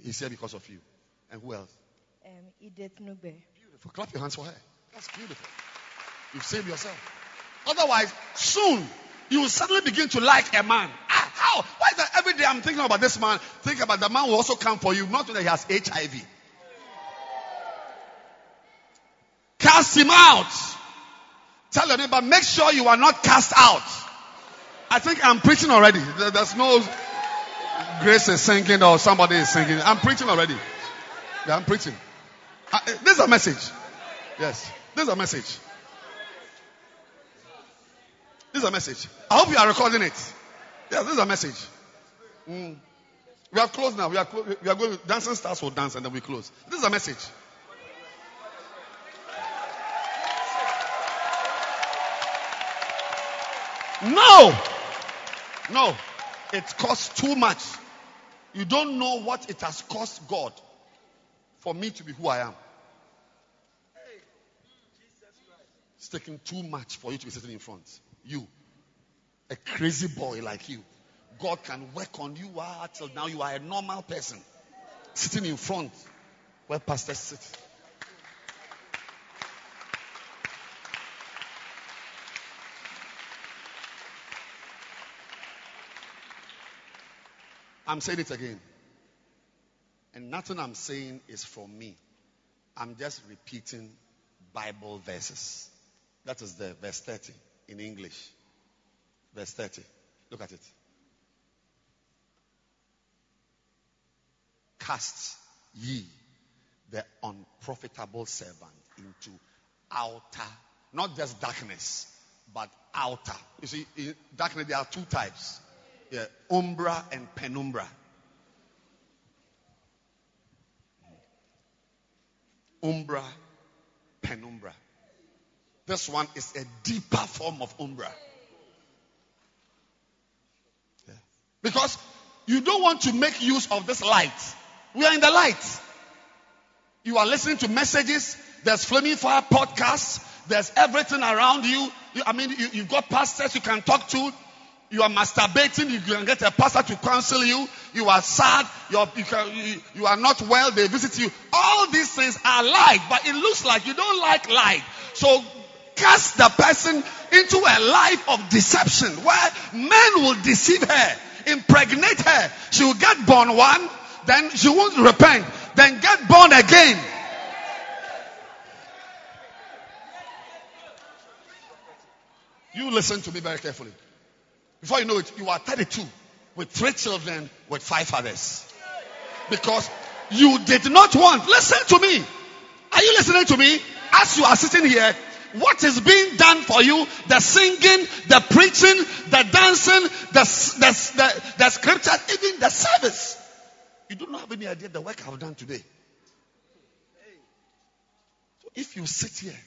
He's here because of you. And who else? Um, Edith Nube. Beautiful. Clap your hands for her. That's beautiful. You've saved yourself. Otherwise, soon you will suddenly begin to like a man. Ah, how? Why is that every day I'm thinking about this man? Think about the man will also come for you, not that he has HIV. Cast him out. Tell your neighbor, make sure you are not cast out. I think I'm preaching already. There's no grace is singing or somebody is singing. I'm preaching already. Yeah, I'm preaching. Uh, this is a message. Yes, this is a message. This is a message. I hope you are recording it. Yes, this is a message. Mm. We are closed now. We are, clo- we are going. Dancing stars will dance and then we close. This is a message. No, no, it costs too much. You don't know what it has cost God for me to be who I am. It's taking too much for you to be sitting in front. You, a crazy boy like you, God can work on you ah, till now you are a normal person sitting in front where pastors sit. I'm saying it again. And nothing I'm saying is from me. I'm just repeating Bible verses. That is the verse 30 in English. Verse 30. Look at it. Cast ye the unprofitable servant into outer, not just darkness, but outer. You see, in darkness there are two types. Yeah, umbra and penumbra. Umbra, penumbra. This one is a deeper form of umbra. Yeah. Because you don't want to make use of this light. We are in the light. You are listening to messages. There's Flaming Fire podcasts. There's everything around you. you I mean, you, you've got pastors you can talk to. You are masturbating. You can get a pastor to counsel you. You are sad. You're, you, can, you, you are not well. They visit you. All these things are light, but it looks like you don't like light. So cast the person into a life of deception where men will deceive her, impregnate her. She will get born one, then she won't repent, then get born again. You listen to me very carefully. Before you know it, you are 32 with three children with five fathers. Because you did not want, listen to me. Are you listening to me? As you are sitting here, what is being done for you, the singing, the preaching, the dancing, the, the, the, the scriptures, even the service. You don't have any idea the work I've done today. So if you sit here,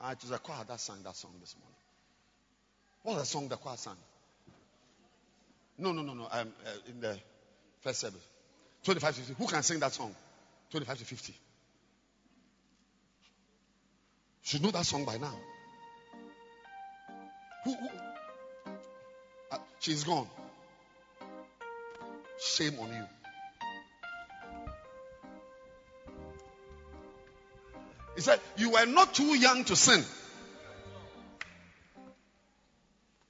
ah, it was a choir that sang that song this morning. What was the song the choir sang? No, no, no, no. Um, uh, in the first service. 25 to 50. Who can sing that song? 25 to 50. Should know that song by now. Who? who? Uh, she's gone. Shame on you. He said, You were not too young to sin.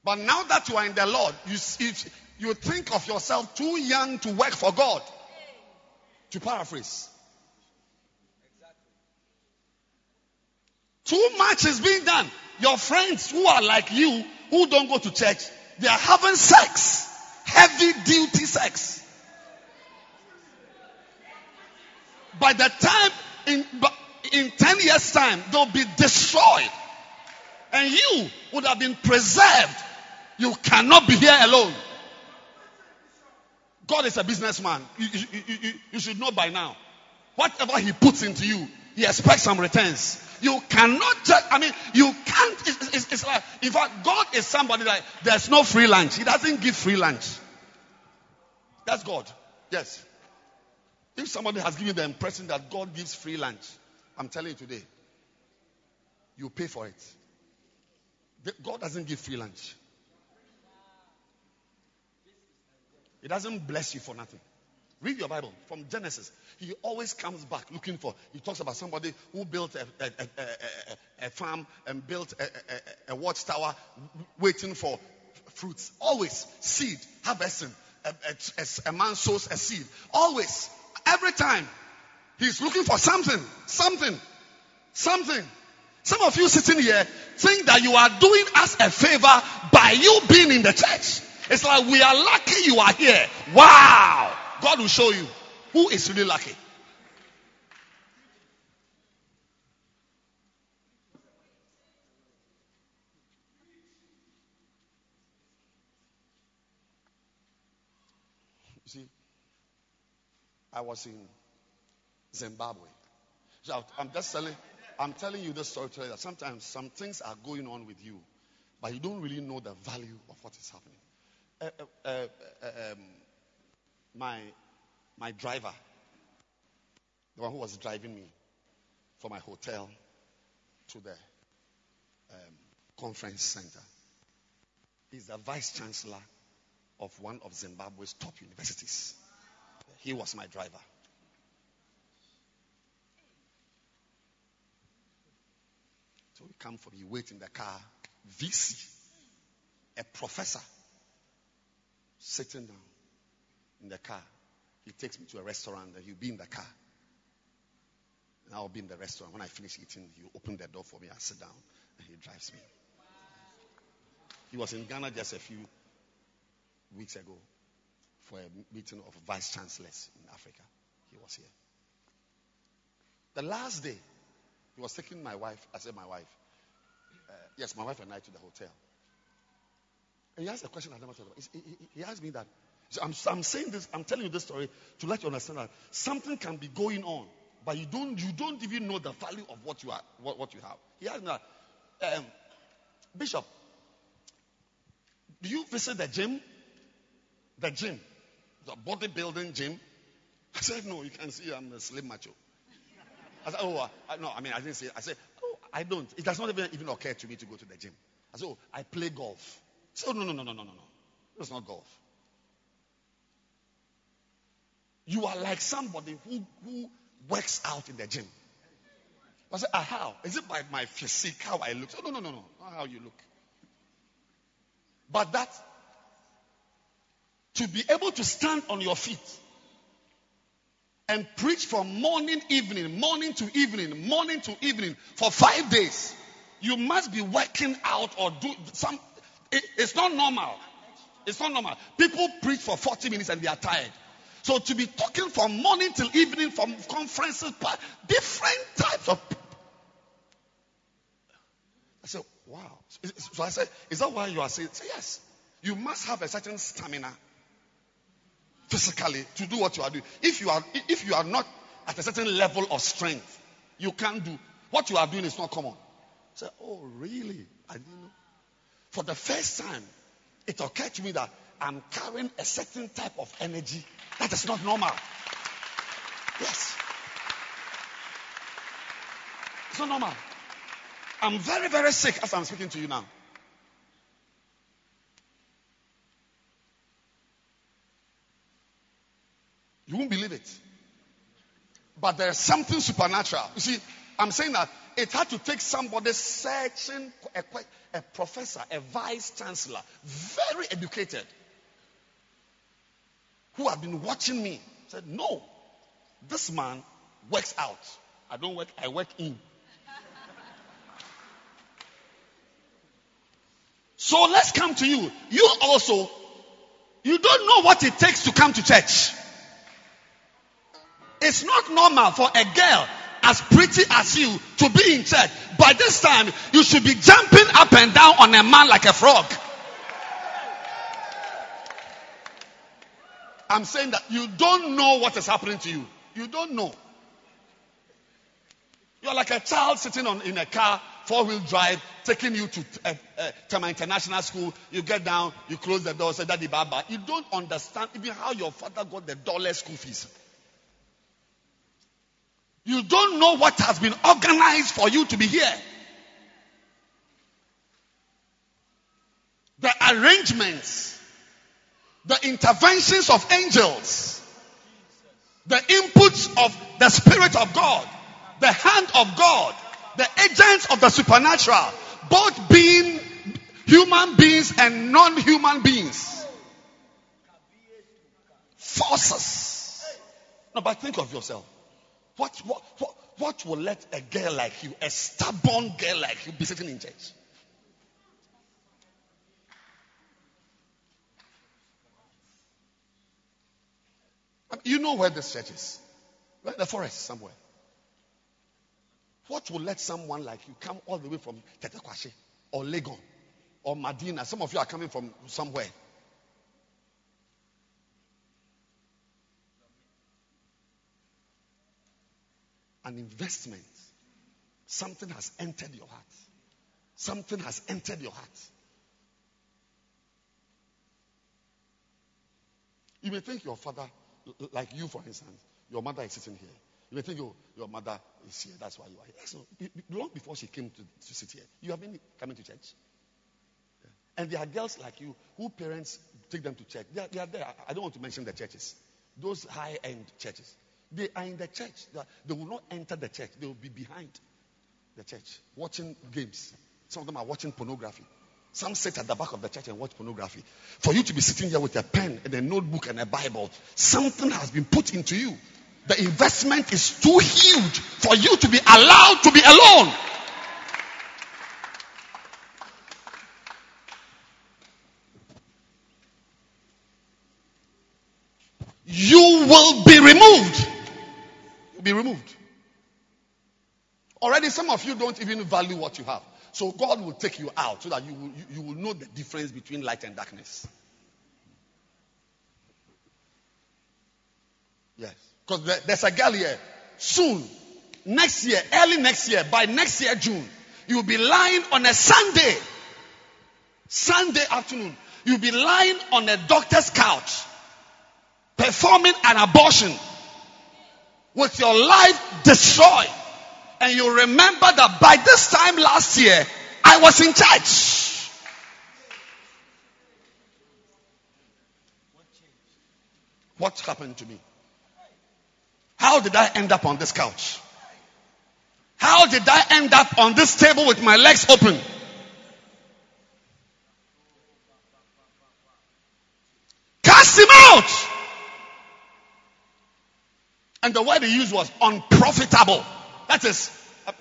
But now that you are in the Lord, you, you think of yourself too young to work for God. To paraphrase. Too much is being done. Your friends who are like you, who don't go to church, they are having sex. Heavy duty sex. By the time, in, in 10 years' time, they'll be destroyed. And you would have been preserved. You cannot be here alone. God is a businessman. You, you, you, you, should know by now. Whatever He puts into you, He expects some returns. You cannot I mean, you can't. It's, it's, it's, like, in fact, God is somebody that there's no free lunch. He doesn't give free lunch. That's God. Yes. If somebody has given the impression that God gives free lunch, I'm telling you today, you pay for it. God doesn't give free lunch. He doesn't bless you for nothing. Read your Bible from Genesis. He always comes back looking for. He talks about somebody who built a, a, a, a farm and built a, watchtower waiting for fruits. Always seed, harvesting. A, man sows a seed. Always. Every time. He's looking for something. Something. Something. Some of you sitting here think that you are doing us a favor by you being in the church. It's like we are lucky you are here. Wow. God will show you who is really lucky. You see, I was in Zimbabwe. So I'm just telling, I'm telling you this story today that sometimes some things are going on with you, but you don't really know the value of what is happening uh, uh, uh, um, my my driver, the one who was driving me from my hotel to the um, conference center, is the vice chancellor of one of Zimbabwe's top universities. He was my driver. So we come for me, wait in the car. VC, a professor sitting down in the car. He takes me to a restaurant and he'll be in the car. And I'll be in the restaurant. When I finish eating, he'll open the door for me. I sit down and he drives me. He was in Ghana just a few weeks ago for a meeting of vice chancellors in Africa. He was here. The last day, he was taking my wife. I said, My wife. Uh, yes, my wife and I to the hotel. And he asked a question I never thought about. He, he, he asked me that. So I'm, I'm saying this, I'm telling you this story to let you understand that something can be going on, but you don't, you don't even know the value of what you are, what, what you have. He asked me um, Bishop, do you visit the gym? The gym, the bodybuilding gym. I said, no, you can see I'm a slim macho. I said, oh, uh, no, I mean, I didn't say. I said, oh, I don't. It does not even, even occur to me to go to the gym. I said, oh, I play golf. So, no, no, no, no, no, no, no. It's not golf. You are like somebody who, who works out in the gym. I said, ah, how? Is it by my physique, how I look? So, no, no, no, no, not how you look. But that, to be able to stand on your feet and preach from morning, evening, morning to evening, morning to evening for five days, you must be working out or do some it, it's not normal. It's not normal. People preach for 40 minutes and they are tired. So to be talking from morning till evening, from conferences, different types of. I said, wow. So I said, is that why you are saying? Say yes. You must have a certain stamina physically to do what you are doing. If you are, if you are not at a certain level of strength, you can't do what you are doing is not common. Say, oh really? I didn't know. For the first time, it occurred to me that I'm carrying a certain type of energy that is not normal. Yes. It's not normal. I'm very, very sick as I'm speaking to you now. You won't believe it. But there's something supernatural. You see, I'm saying that it had to take somebody searching, a, a professor, a vice chancellor, very educated, who have been watching me, said, No, this man works out. I don't work, I work in. so let's come to you. You also, you don't know what it takes to come to church. It's not normal for a girl as pretty as you to be in church. By this time, you should be jumping up and down on a man like a frog. I'm saying that you don't know what is happening to you. You don't know. You're like a child sitting on in a car, four wheel drive, taking you to uh, uh, International School. You get down, you close the door, say, Daddy Baba. You don't understand even how your father got the dollar school fees. You don't know what has been organized for you to be here. The arrangements, the interventions of angels, the inputs of the Spirit of God, the hand of God, the agents of the supernatural, both being human beings and non human beings. Forces. No, but think of yourself. What, what, what, what will let a girl like you, a stubborn girl like you, be sitting in church? You know where this church is. We're in the forest somewhere. What will let someone like you come all the way from Tetteh Quarshie or Legon or Medina? Some of you are coming from somewhere. An investment. Something has entered your heart. Something has entered your heart. You may think your father, like you for instance, your mother is sitting here. You may think oh, your mother is here, that's why you are here. So, long before she came to, to sit here, you have been coming to church. Yeah. And there are girls like you who parents take them to church. They are, they are there. I don't want to mention the churches, those high end churches. They are in the church. They, are, they will not enter the church, they will be behind the church watching games. Some of them are watching pornography. Some sit at the back of the church and watch pornography. For you to be sitting here with a pen and a notebook and a Bible, something has been put into you. The investment is too huge for you to be allowed to be alone. You will be removed. You'll be removed. Already, some of you don't even value what you have. So God will take you out so that you will, you, will know the difference between light and darkness. Yes. Because there's a girl here. Soon, next year, early next year, by next year, June, you'll be lying on a Sunday, Sunday afternoon, you'll be lying on a doctor's couch, performing an abortion with your life destroyed. And you remember that by this time last year, I was in church. What happened to me? How did I end up on this couch? How did I end up on this table with my legs open? Cast him out! And the word he used was unprofitable. That is, uh,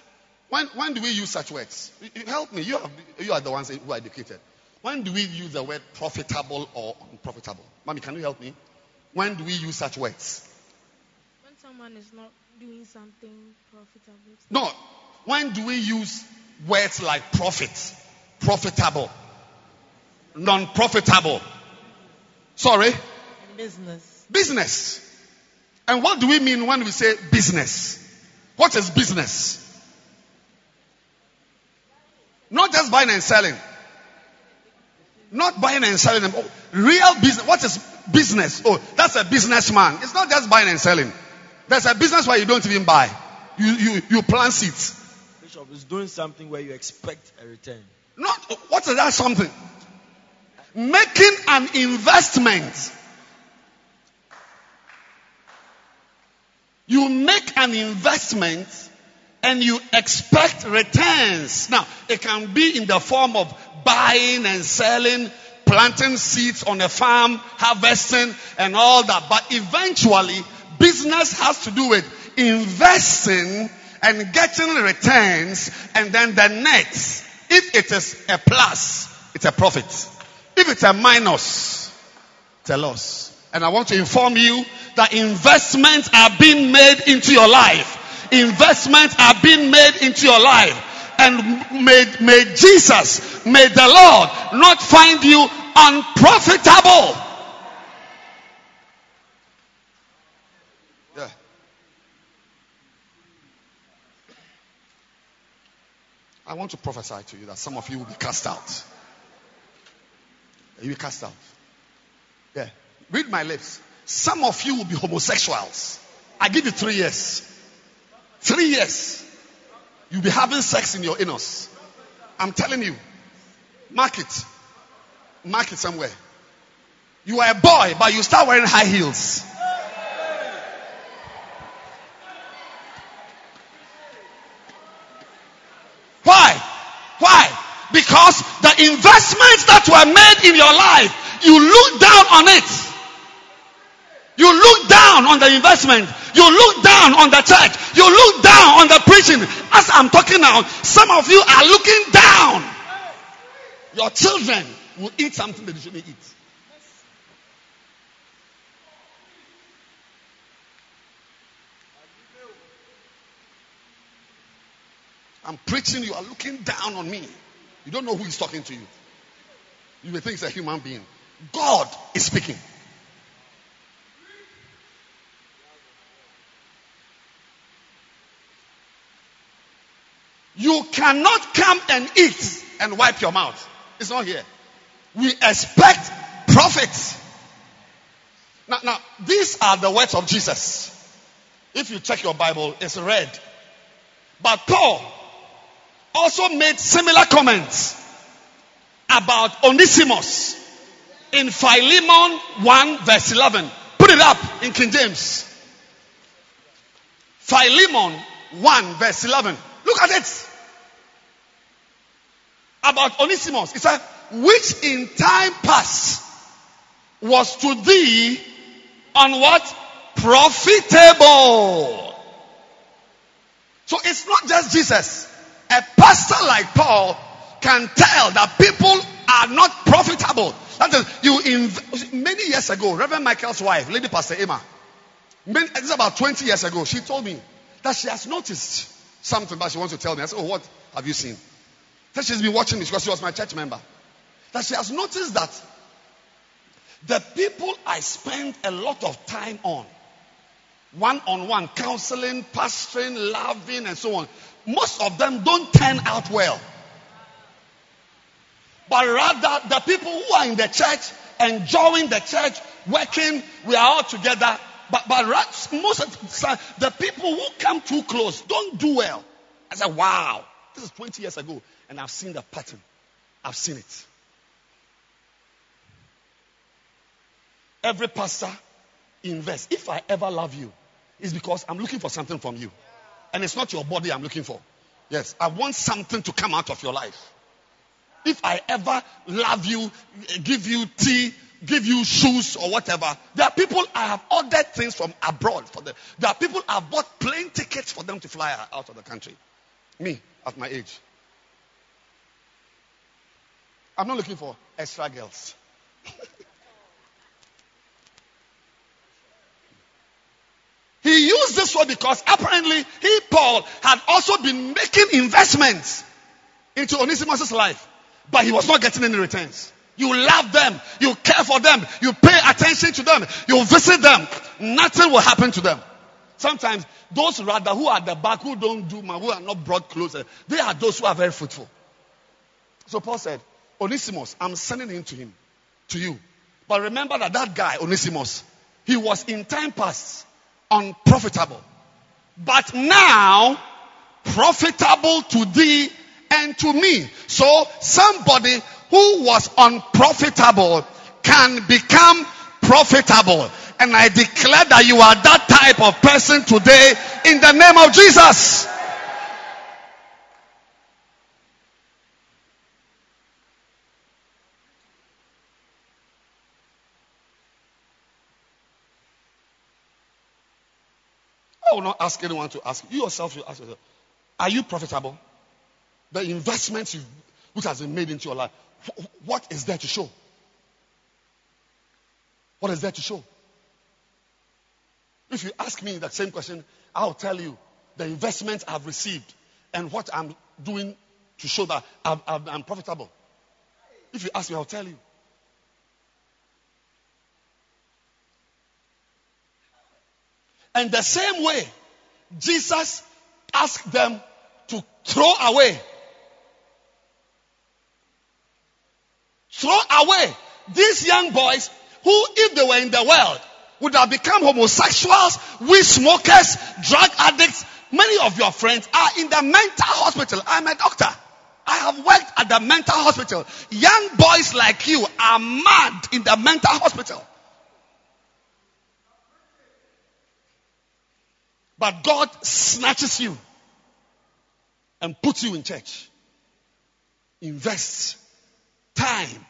when, when do we use such words? Help me. You, have, you are the ones who are educated. When do we use the word profitable or unprofitable? Mommy, can you help me? When do we use such words? When someone is not doing something profitable. No. When do we use words like profit, profitable, non profitable? Sorry? Business. Business. And what do we mean when we say business? What is business? Not just buying and selling. Not buying and selling them. Oh, real business. What is business? Oh, that's a businessman. It's not just buying and selling. There's a business where you don't even buy. You, you, you plant seeds. Bishop is doing something where you expect a return. Not, what is that something? Making an investment. You make an investment and you expect returns. Now, it can be in the form of buying and selling, planting seeds on a farm, harvesting and all that. But eventually, business has to do with investing and getting returns and then the net. If it is a plus, it's a profit. If it's a minus, it's a loss. And I want to inform you that investments are being made into your life. Investments are being made into your life. And may, may Jesus, may the Lord not find you unprofitable. Yeah. I want to prophesy to you that some of you will be cast out. You will be cast out. Yeah. Read my lips. Some of you will be homosexuals. I give you three years. Three years. You'll be having sex in your anus. I'm telling you. Mark it. Mark it somewhere. You are a boy, but you start wearing high heels. Why? Why? Because the investments that were made in your life, you look down on it. Down on the investment. You look down on the church. You look down on the preaching. As I'm talking now, some of you are looking down. Your children will eat something that they shouldn't eat. I'm preaching, you are looking down on me. You don't know who is talking to you. You may think it's a human being. God is speaking. You cannot come and eat and wipe your mouth. It's not here. We expect profit. Now, now, these are the words of Jesus. If you check your Bible, it's red. But Paul also made similar comments about Onesimus in Philemon 1 verse 11. Put it up in King James. Philemon 1 verse 11. Look at it. About Onesimus. He said, which in time past was to thee on what? Profitable. So it's not just Jesus. A pastor like Paul can tell that people are not profitable. That is, you inv- many years ago, Reverend Michael's wife, Lady Pastor Emma, many, it's about 20 years ago, she told me that she has noticed something, but she wants to tell me. I said, Oh, what have you seen? That she's been watching me because she was my church member. That she has noticed that the people I spend a lot of time on, one on one, counseling, pastoring, loving, and so on, most of them don't turn out well. But rather, the people who are in the church, enjoying the church, working, we are all together. But, but most of the, the people who come too close don't do well. I said, wow, this is 20 years ago, and I've seen the pattern. I've seen it. Every pastor invests. If I ever love you, it's because I'm looking for something from you. And it's not your body I'm looking for. Yes, I want something to come out of your life. If I ever love you, give you tea, give you shoes or whatever, there are people I have ordered things from abroad for them. There are people I've bought plane tickets for them to fly out of the country. Me, at my age. I'm not looking for extra girls. He used this word because apparently he, Paul, had also been making investments into Onesimus' life, but he was not getting any returns. You love them, you care for them, you pay attention to them, you visit them. Nothing will happen to them. Sometimes those rather who are at the back, who don't do who are not brought closer, they are those who are very fruitful. So Paul said, Onesimus, I'm sending him to him, to you. But remember that that guy, Onesimus, he was in time past unprofitable. But now, profitable to thee and to me. So somebody who was unprofitable can become profitable. And I declare that you are that type of person today in the name of Jesus. Will not ask anyone to ask. You yourself should ask yourself. Are you profitable? The investments which has been made into your life, what is there to show? What is there to show? If you ask me that same question, I'll tell you the investments I've received and what I'm doing to show that I'm, I'm, I'm profitable. If you ask me, I'll tell you. And the same way, Jesus asked them to throw away. Throw away these young boys who, if they were in the world, would have become homosexuals, weed smokers, drug addicts. Many of your friends are in the mental hospital. I'm a doctor. I have worked at the mental hospital. Young boys like you are mad in the mental hospital. But God snatches you and puts you in church. Invest time,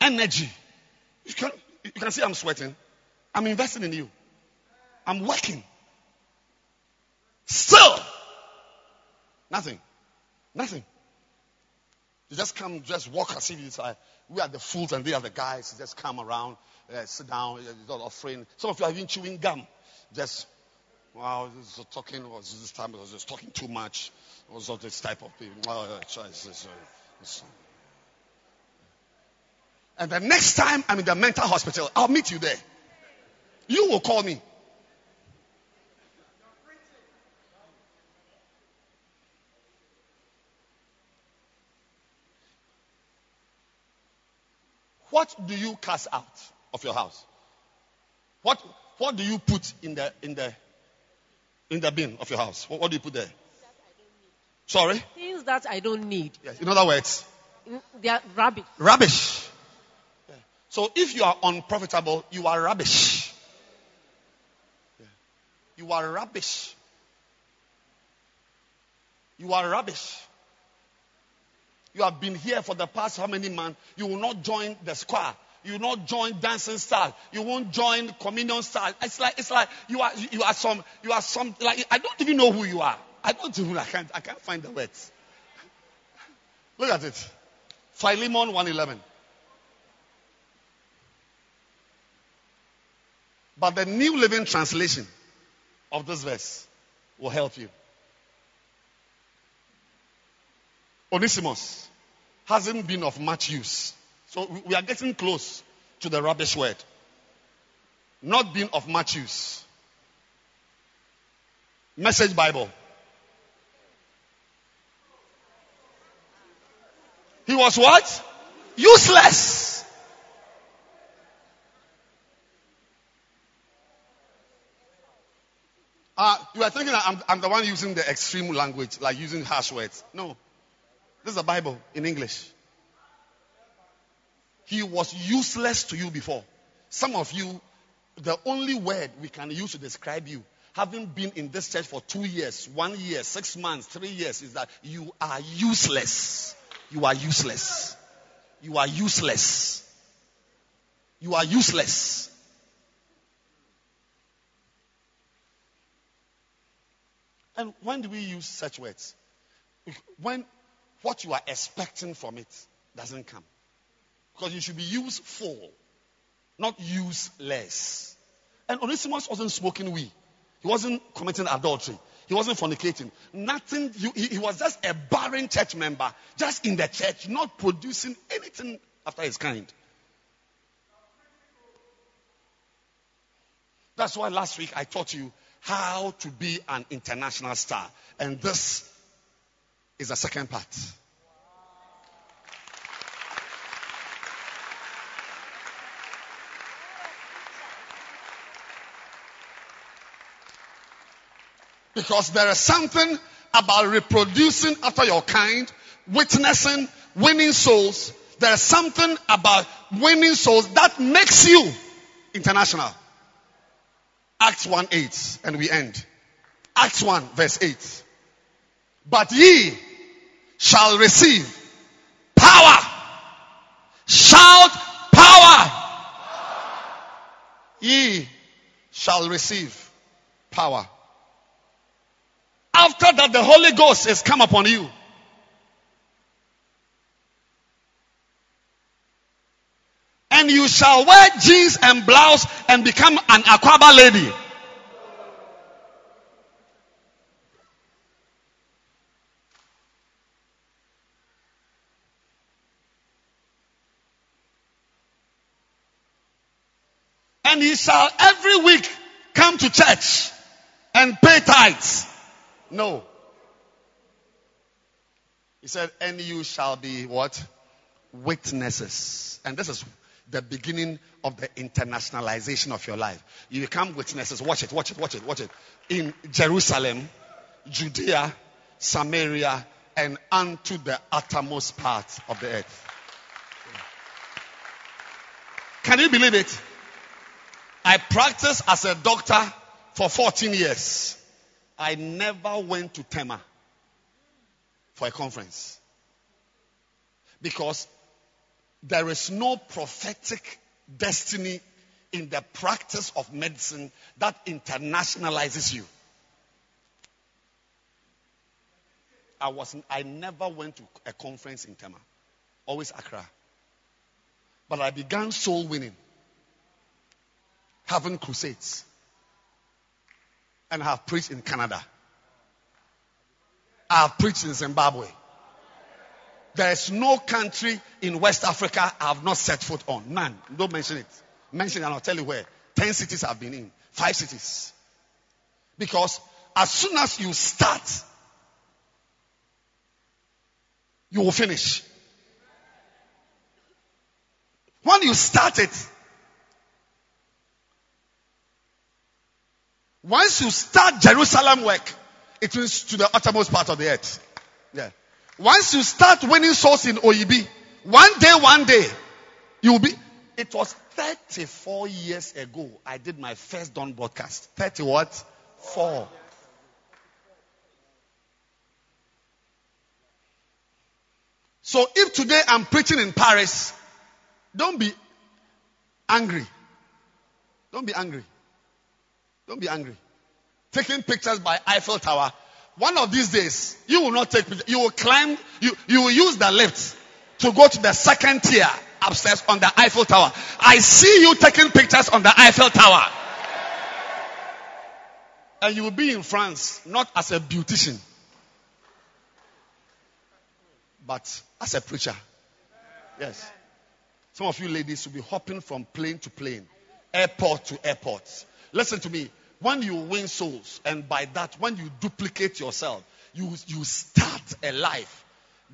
energy. You can, you can see I'm sweating. I'm investing in you. I'm working. Still, nothing. Nothing. You just come, just walk as if it's like, we are the fools and they are the guys. You just come around, uh, sit down, not offering. Some of you are even chewing gum. Just Wow, this is talking was this time was just talking too much. Was of this type of people. Oh, and the next time I'm in the mental hospital, I'll meet you there. You will call me. What do you cast out of your house? What what do you put in the in the in the bin of your house? What, what do you put there? Sorry? Things that I don't need. Yes. In other words, they are rubbish. Rubbish. Yeah. So if you are unprofitable, you are rubbish. Yeah. You are rubbish. You are rubbish. You have been here for the past how many months? You will not join the squad. You not join dancing style. You won't join communion style. It's like it's like you are you are some you are some like I don't even know who you are. I don't even I can't I can't find the words. Look at it. Philemon 111. But the New Living Translation of this verse will help you. Onesimus hasn't been of much use so we are getting close to the rubbish word. Not being of much use. Message Bible. He was what? Useless. Uh, you are thinking I'm, I'm the one using the extreme language, like using harsh words. No. This is a Bible in English. He was useless to you before. Some of you, the only word we can use to describe you, having been in this church for two years, one year, six months, three years, is that you are useless. You are useless. You are useless. You are useless. And when do we use such words? When what you are expecting from it doesn't come. Because you should be useful, not useless. And Onesimus wasn't smoking weed. He wasn't committing adultery. He wasn't fornicating. Nothing. He, he- was just a barren church member, just in the church, not producing anything after his kind. That's why last week I taught you how to be an international star. And this is the second part. Because there is something about reproducing after your kind, witnessing, winning souls. There is something about winning souls that makes you international. Acts 1 8, and we end. Acts 1, verse 8. But ye shall receive power. Shout power. Ye shall receive power. After that, the Holy Ghost is come upon you. And you shall wear jeans and blouse and become an akwaaba lady. And he shall every week come to church and pay tithes. No. He said, and you shall be what? Witnesses. And this is the beginning of the internationalization of your life. You become witnesses. Watch it, watch it, watch it, watch it. In Jerusalem, Judea, Samaria, and unto the uttermost part of the earth. Can you believe it? I practiced as a doctor for 14 years. I never went to Tema for a conference. Because there is no prophetic destiny in the practice of medicine that internationalizes you. I was I never went to a conference in Tema. Always Accra. But I began soul winning. Having crusades. And have preached in Canada. I have preached in Zimbabwe. There is no country in West Africa I have not set foot on. None. Don't mention it. Mention it and I'll tell you where. Ten cities I've been in. Five cities. Because as soon as you start, you will finish. When you start it, once you start Jerusalem work, it means to the uttermost part of the earth. Yeah. Once you start winning souls in OEB, one day, one day, you will be. It was 34 years ago I did my first Dawn broadcast. 30 what? Four. So if today I'm preaching in Paris, don't be angry. Don't be angry. Don't be angry. Taking pictures by Eiffel Tower. One of these days, you will not take pictures. You will climb, you, you will use the lift to go to the second tier upstairs on the Eiffel Tower. I see you taking pictures on the Eiffel Tower. And you will be in France, not as a beautician, but as a preacher. Yes. Some of you ladies will be hopping from plane to plane, airport to airport. Listen to me. When you win souls, and by that, when you duplicate yourself, you, you start a life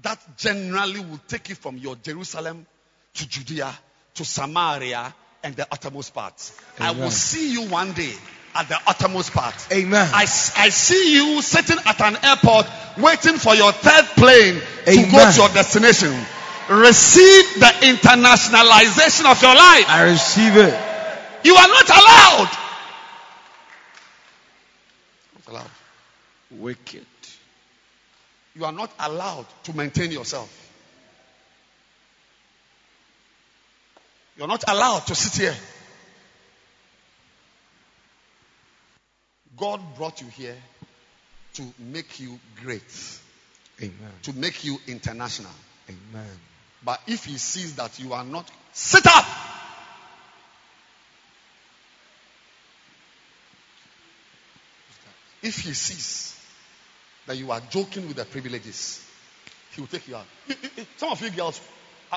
that generally will take you from your Jerusalem to Judea to Samaria and the uttermost parts. I will see you one day at the uttermost part. Amen. I, I see you sitting at an airport waiting for your third plane to go to your destination. Receive the internationalization of your life. I receive it. You are not allowed. Not allowed. Wicked. You are not allowed to maintain yourself. You're not allowed to sit here. God brought you here to make you great, Amen. to make you international. Amen. But if He sees that you are not, sit up. if he sees that you are joking with the privileges, he will take you out. Some of you girls,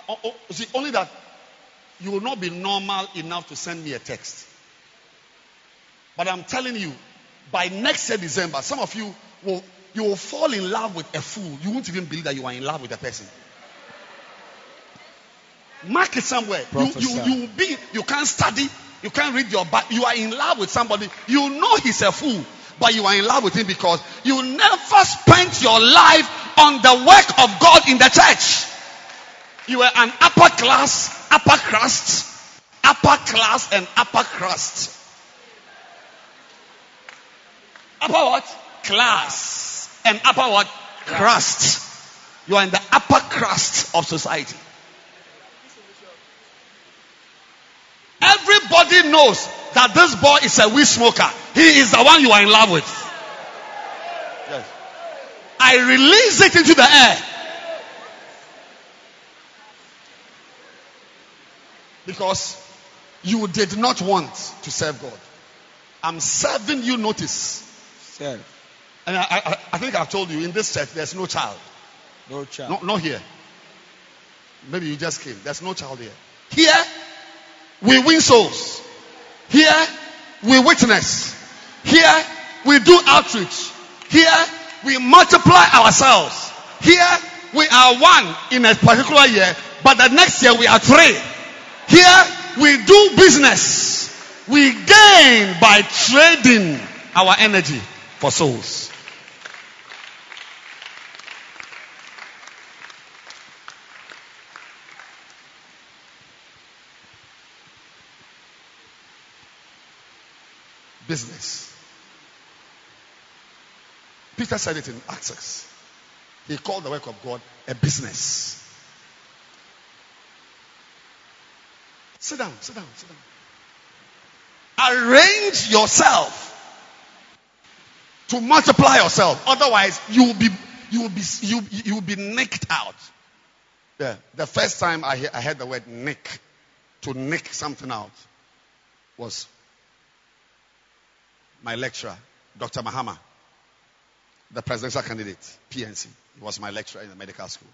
oh, oh, see, only that you will not be normal enough to send me a text. But I'm telling you, by next year December, some of you will you will fall in love with a fool. You won't even believe that you are in love with a person. Mark it somewhere. You, you, you be you can't study, you can't read your Bible. You are in love with somebody. You know he's a fool, but you are in love with him because you never spent your life on the work of God in the church. You were an upper class, upper crust, upper class, and upper crust. Upper what? Class. And upper what? Crust. You are in the upper crust of society. Everybody knows that this boy is a weed smoker. He is the one you are in love with. Yes. I release it into the air. Because you did not want to serve God. I'm serving you notice. Serve. And I, I, I think I've told you in this church there's no child. No child. No, not here. Maybe you just came. There's no child here. Here, we win souls. Here, we witness. Here, we do outreach. Here, we multiply ourselves. Here, we are one in a particular year, but the next year we are three. Here, we do business. We gain by trading our energy for souls. Business. Peter said it in Acts 6. He called the work of God a business. Sit down, sit down, sit down. Arrange yourself to multiply yourself. Otherwise, you will be you will be you, you will be nicked out. Yeah. The first time I, he- I heard the word nick, to nick something out, was my lecturer, Dr. Mahama, the presidential candidate, PNC. He was my lecturer in the medical school.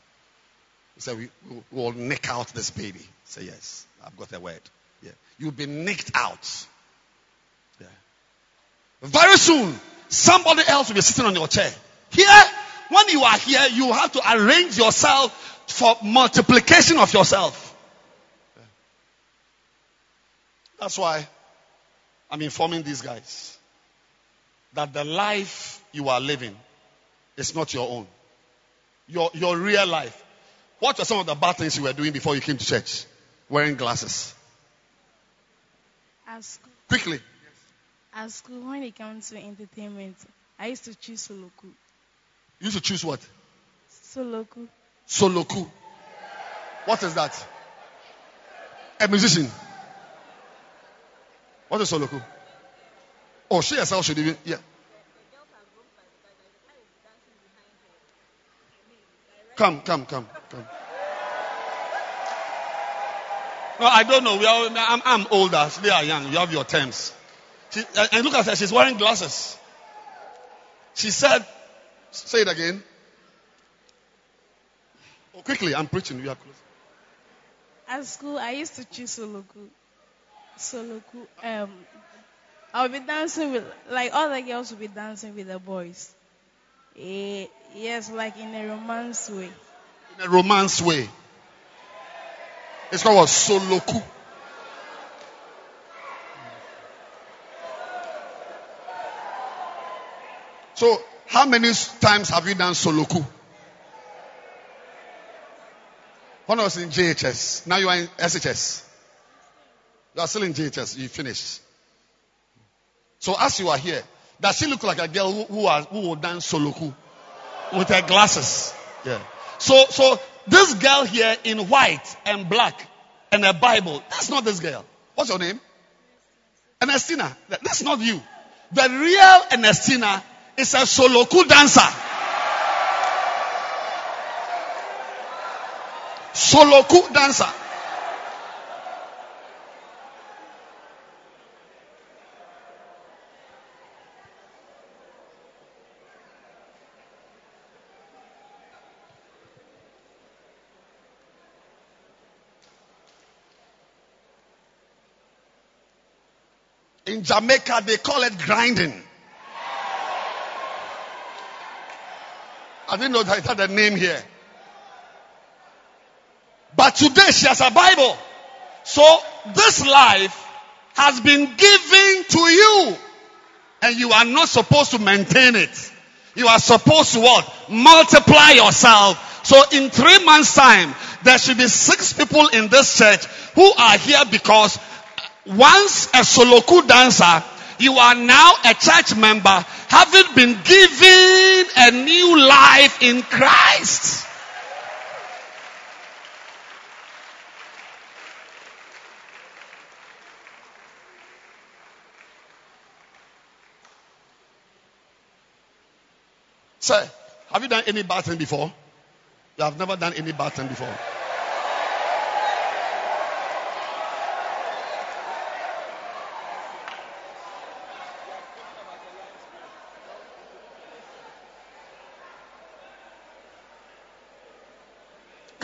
He said, we, will nick out this baby. I said, yes, I've got a word. Yeah. You'll be nicked out. Yeah. Very soon, somebody else will be sitting on your chair. Here, when you are here, you have to arrange yourself for multiplication of yourself. That's why I'm informing these guys that the life you are living is not your own. Your, your real life. What were some of the bad things you were doing before you came to church? Wearing glasses. At school, Quickly. at school, when it comes to entertainment, I used to choose Soloku. You used to choose what? Soloku. Soloku. What is that? A musician. What is Soloku? Oh, she herself should even, yeah. Come, come, come, come. No, I don't know. We are, I'm, I'm older. They are young. You have your terms. She, and- look at her. She's wearing glasses. She said, say it again. Oh, quickly, I'm preaching. You are close. At school, I used to choose Soloku. Soloku. Um, I'll be dancing with, like all the girls will be dancing with the boys. Eh, yes, like in a romance way. In a romance way. It's called? Soloku. So, how many times have you done Soloku? When I was in JHS, now you are in SHS. You are still in JHS, you finished. So, as you are here, does she look like a girl who, who, who will dance Soloku with her glasses? Yeah. So, so this girl here in white and black and a Bible, that's not this girl. What's your name? Ernestina. That- That's not you. The real Ernestina is a Soloku dancer. Soloku dancer. Jamaica, they call it grinding. I didn't know that it had a name here. But today she has a Bible. So this life has been given to you. And you are not supposed to maintain it. You are supposed to what? Multiply yourself. So in three months time, there should be six people in this church who are here because once a Soloku dancer, you are now a church member having been given a new life in Christ. Sir, have you done any bad before? You have never done any bad before.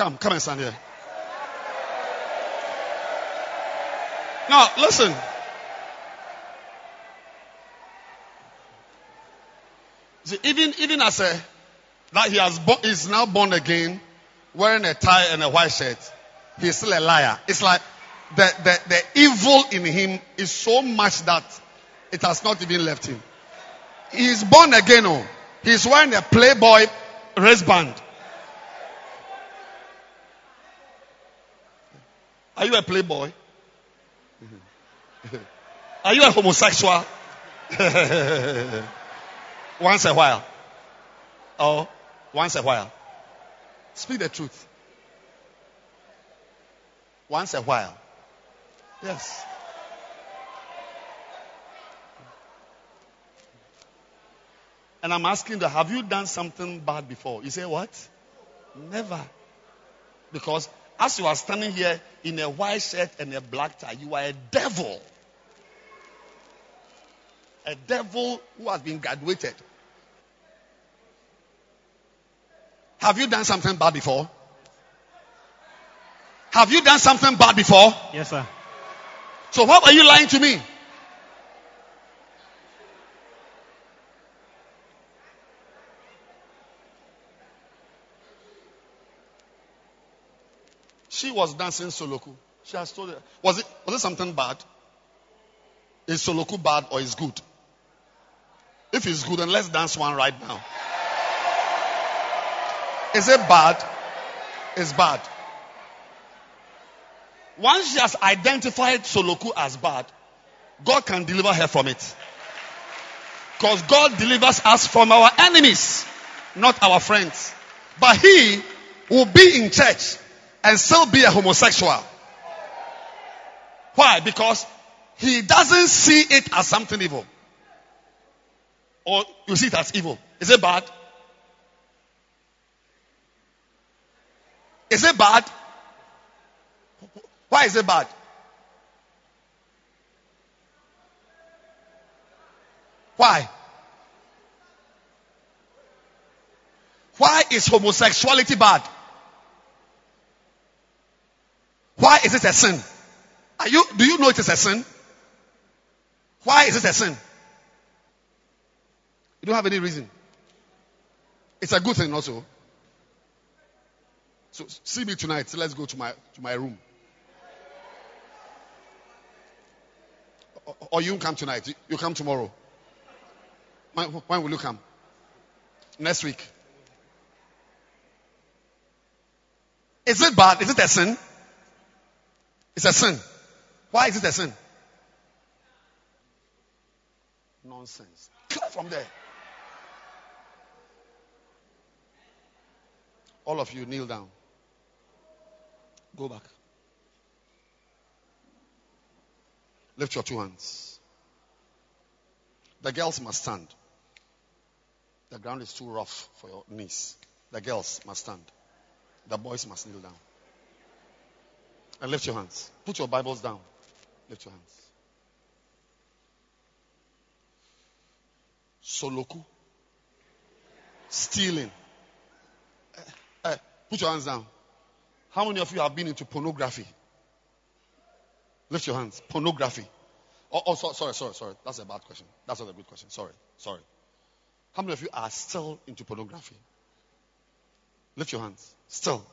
Come, come and stand here. Now, listen. See, even even as a that he has bo- is now born again, wearing a tie and a white shirt, he's still a liar. It's like the, the, the evil in him is so much that it has not even left him. He's born again. Oh, he's wearing a Playboy wristband. Are you a playboy? Are you a homosexual? once a while. Oh, once a while. Speak the truth. Once a while. Yes. And I'm asking you, have you done something bad before? You say what? Never. Because as you are standing here in a white shirt and a black tie, you are a devil. A devil who has been graduated. Have you done something bad before? Have you done something bad before? Yes, sir. So why are you lying to me? She was dancing Soloku. She has told her. Was it, was it something bad? Is Soloku bad or is good? If it's good, then let's dance one right now. Is it bad? It's bad. Once she has identified Soloku as bad, God can deliver her from it. Because God delivers us from our enemies, not our friends. But he will be in church and still be a homosexual. Why? Because he doesn't see it as something evil. Or you see it as evil. Is it bad? Is it bad? Why is it bad? Why? Why is homosexuality bad? Why is it a sin? Are you, do you know it is a sin? Why is it a sin? You don't have any reason. It's a good thing also. So see me tonight. So let's go to my to my room. Or, or you come tonight. You, come tomorrow. When, when will you come? Next week. Is it bad? Is it a sin? It's a sin. Why is it a sin? Nonsense. Clear from there. All of you kneel down. Go back. Lift your two hands. The girls must stand. The ground is too rough for your knees. The girls must stand. The boys must kneel down. And lift your hands. Put your Bibles down. Lift your hands. Soloku. Stealing. Uh, uh, put your hands down. How many of you have been into pornography? Lift your hands. Pornography. Oh, oh so, sorry, sorry, sorry. That's a bad question. That's not a good question. Sorry, sorry. How many of you are still into pornography? Lift your hands. Still.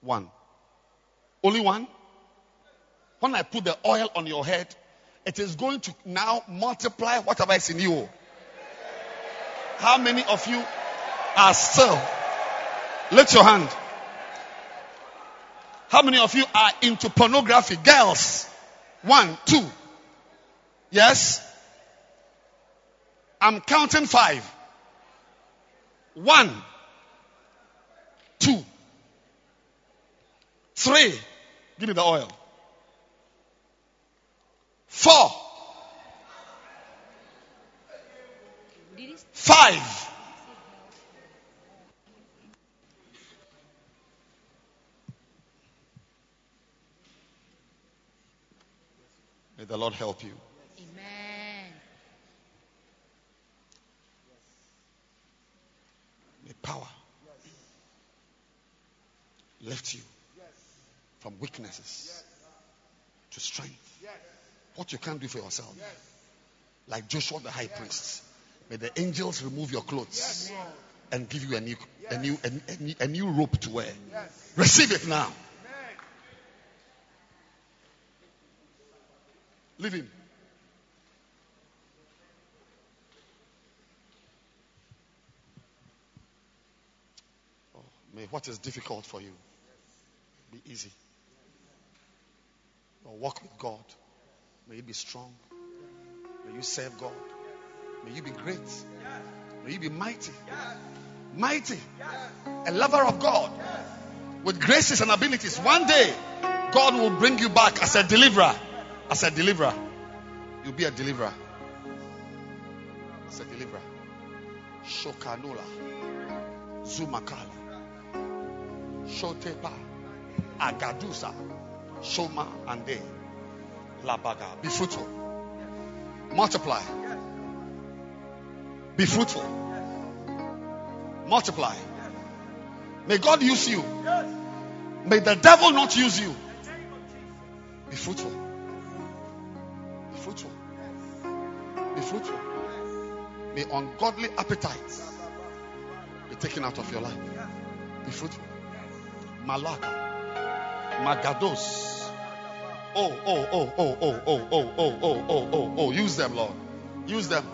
One. Only one? When I put the oil on your head, it is going to now multiply whatever is in you. How many of you are still? Lift your hand. How many of you are into pornography? Girls. One, two. Yes? I'm counting five. One, two, three. Give me the oil. Four. Five. May the Lord help you. Amen. May power lift you from weaknesses to strength. What you can't do for yourself. Like Joshua the high priest. May the angels remove your clothes and give you a new, a new, a, new, a new rope to wear. Receive it now. Leave him. Oh, may what is difficult for you be easy. Or walk with God. May you be strong. May you serve God. May you be great. May you be mighty. Mighty. A lover of God. With graces and abilities. One day, God will bring you back as a deliverer. As a deliverer. You'll be a deliverer. As a deliverer. Shokanula. Zumakala. Shotepa. Agadusa. Shoma and De. Labaga. Be fruitful. Multiply. Be fruitful. Multiply. May God use you. May the devil not use you. Be fruitful. Be fruitful. Be fruitful. May ungodly appetites be taken out of your life. Be fruitful. Malaka. Magados. Oh, oh, oh, oh, oh, oh, oh, oh, oh, oh, oh, oh. Use them, Lord. Use them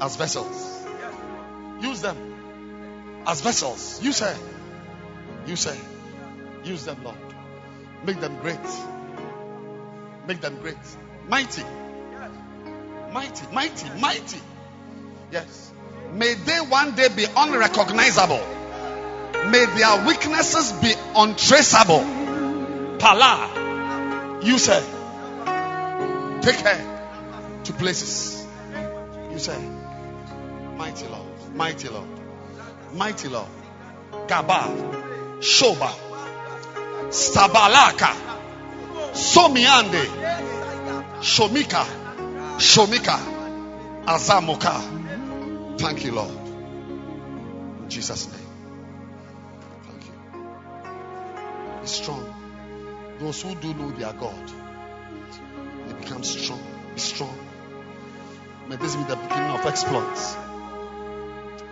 as vessels. Use them as vessels. Use her. Use her. Use them, Lord. Make them great. Make them great. Mighty. Mighty, mighty, mighty. Yes. May they one day be unrecognizable. May their weaknesses be untraceable. Pala. Use her. Take her to places. Use her. Mighty Lord. Mighty Lord. Mighty Lord. Gaba. Shoba. Stabalaka. Somiande. Shomika. Shomika. Azamoka. Thank you, Lord. In Jesus' name. Thank you. Be strong. Those who do know their God, they become strong. Be strong. May this be the beginning of exploits.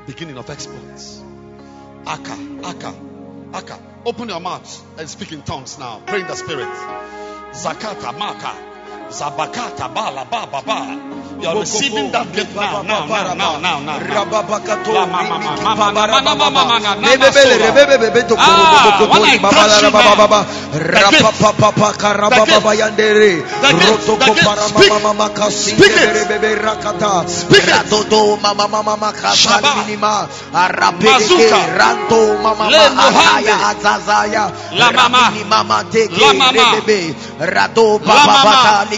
Beginning of exploits. Aka, Aka, Aka. Open your mouth and speak in tongues now. Pray in the spirit. Zakata, Maka, Zabakata bala ba ba. ba. You are receiving that gift now, now, now, now, now, now. Rababakato. Rebebele, rebebele, beto korobokokori babala bababa. Rapapapapa karababa yandere. Rotoko para mama mama kasi. Rebebe rakata. Radodo mama mama mama kasa minima. Arapeleke ranto mama mama ataya azazaya. La mama. Mama teke rebebe. Rado baba batali.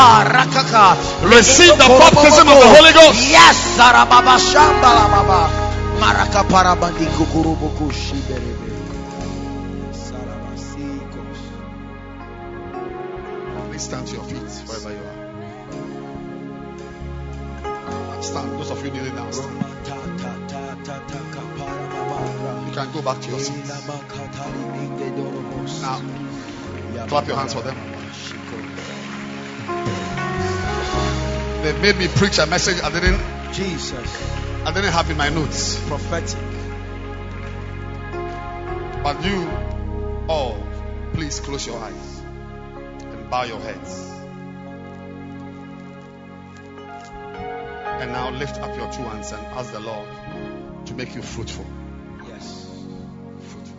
Abiamba Baba Rakapa, rakaka. Receive the baptism of the Holy Ghost. Yes, Sarababa Shambala Baba. Maraka Parabandi Kukurubuku Shiberebe. Please stand to your feet wherever you are. Stand. Those of you kneeling down, stand. You can go back to your seats. Now, clap your hands for them. They made me preach a message I didn't Jesus. I didn't have in my notes. Prophetic. But you all, please close your eyes and bow your heads. And now lift up your two hands and ask the Lord to make you fruitful. Yes. Fruitful.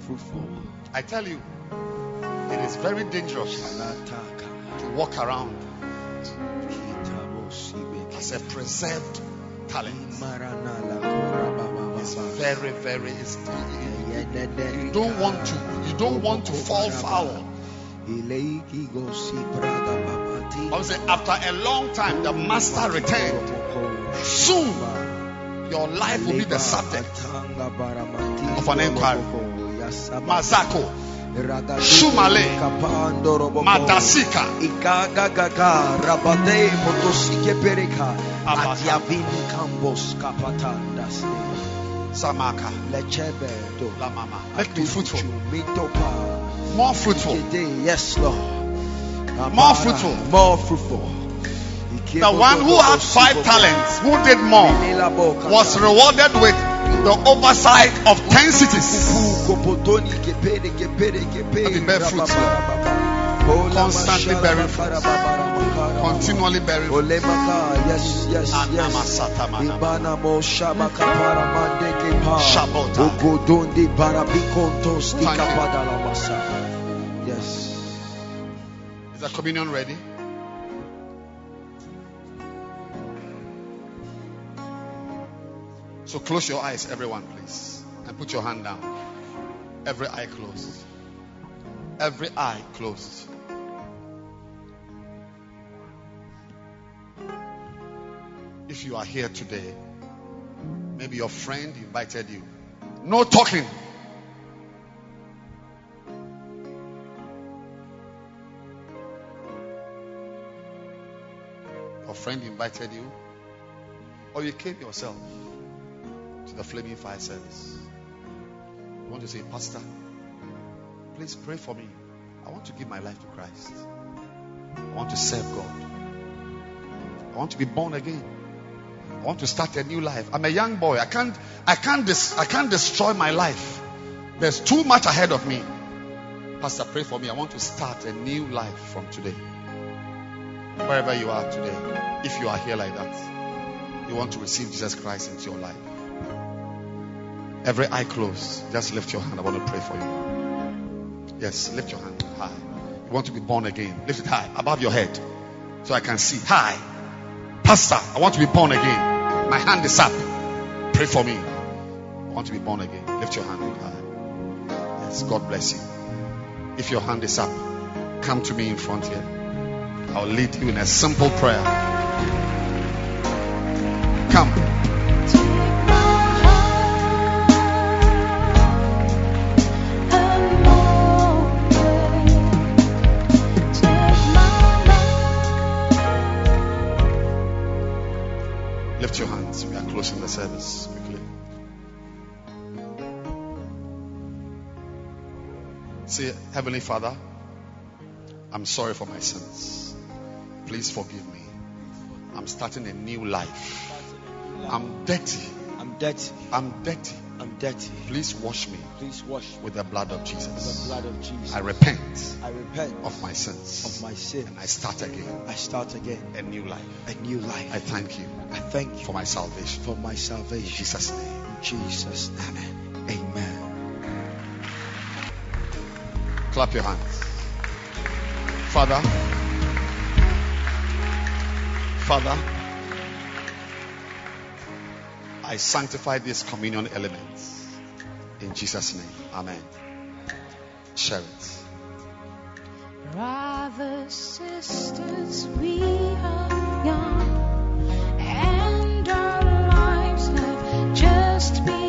Fruitful. I tell you, it is very dangerous to walk around as a preserved talent. It's very, very. It's, you don't want to. You don't want to fall foul. I would say after a long time, the master returned. Soon, your life will be the subject of an inquiry. Mazako, Shumale, Madasika, Igagagaga, Rabade, Motosike Pereka, Atiavin Campos, Capatandas, Samaka, Lechebe, Lamama. Make me fruitful. More fruitful. yes, Lord. More fruitful. More fruitful. The one who had five talents, who did more, was rewarded with the oversight of ten cities. Me bear fruit, Constantly bearing fruit. Continually bearing fruit. Yes, yes, yes. Ibana mo shaba kapara mande ke. Shabota. Ogodondi barabikontos di Thank you. kapadala masa. Yes. Is the communion ready? So close your eyes, everyone, please. And put your hand down. Every eye closed. Every eye closed. If you are here today, maybe your friend invited you. No talking. Your friend invited you, or you came yourself to the Flaming Fire service. You want to say, Pastor, please pray for me. I want to give my life to Christ. I want to serve God. I want to be born again. I want to start a new life. I'm a young boy. I can't, I can't, dis- I can't destroy my life. There's too much ahead of me. Pastor, pray for me. I want to start a new life from today. Wherever you are today, if you are here like that, you want to receive Jesus Christ into your life. Every eye closed. Just lift your hand. I want to pray for you. Yes, lift your hand high. You want to be born again. Lift it high, above your head, so I can see. High. Pastor, I want to be born again. My hand is up. Pray for me. I want to be born again. Lift your hand high. Yes, God bless you. If your hand is up, come to me in front here. I'll lead you in a simple prayer. Come. Lift your hands. We are closing the service quickly. Say, Heavenly Father, I'm sorry for my sins. Please forgive me. I'm starting a new life. I'm dirty. I'm dirty. I'm dirty. I'm dirty. Please wash me Please wash me with the blood of with the Jesus. blood of Jesus. I repent I repent of my sins. of my sin. And I start again I start again a new life. a new life. I thank you I thank you for my salvation. for my In salvation. Jesus' name. In Jesus' name. Amen. Clap your hands. Father, Father, I sanctify these communion elements in Jesus' name. Amen. Share it. Brothers, sisters, we are young, and our lives have just.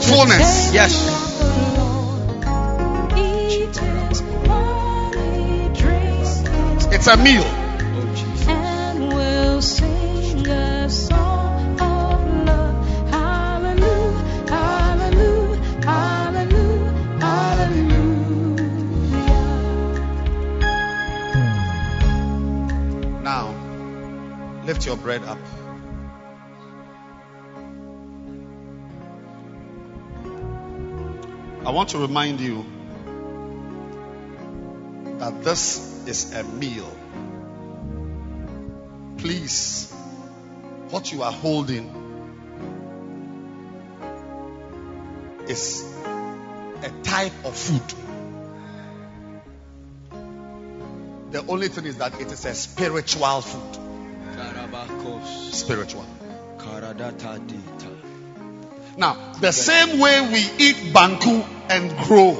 Fruitfulness. Yes. It's a meal. And we'll sing a song of love. Hallelujah, hallelujah, hallelujah, hallelujah. Now, lift your bread up. I want to remind you that this is a meal. Please, what you are holding is a type of food. The only thing is that it is a spiritual food. Spiritual. Now, the same way we eat banku and grow,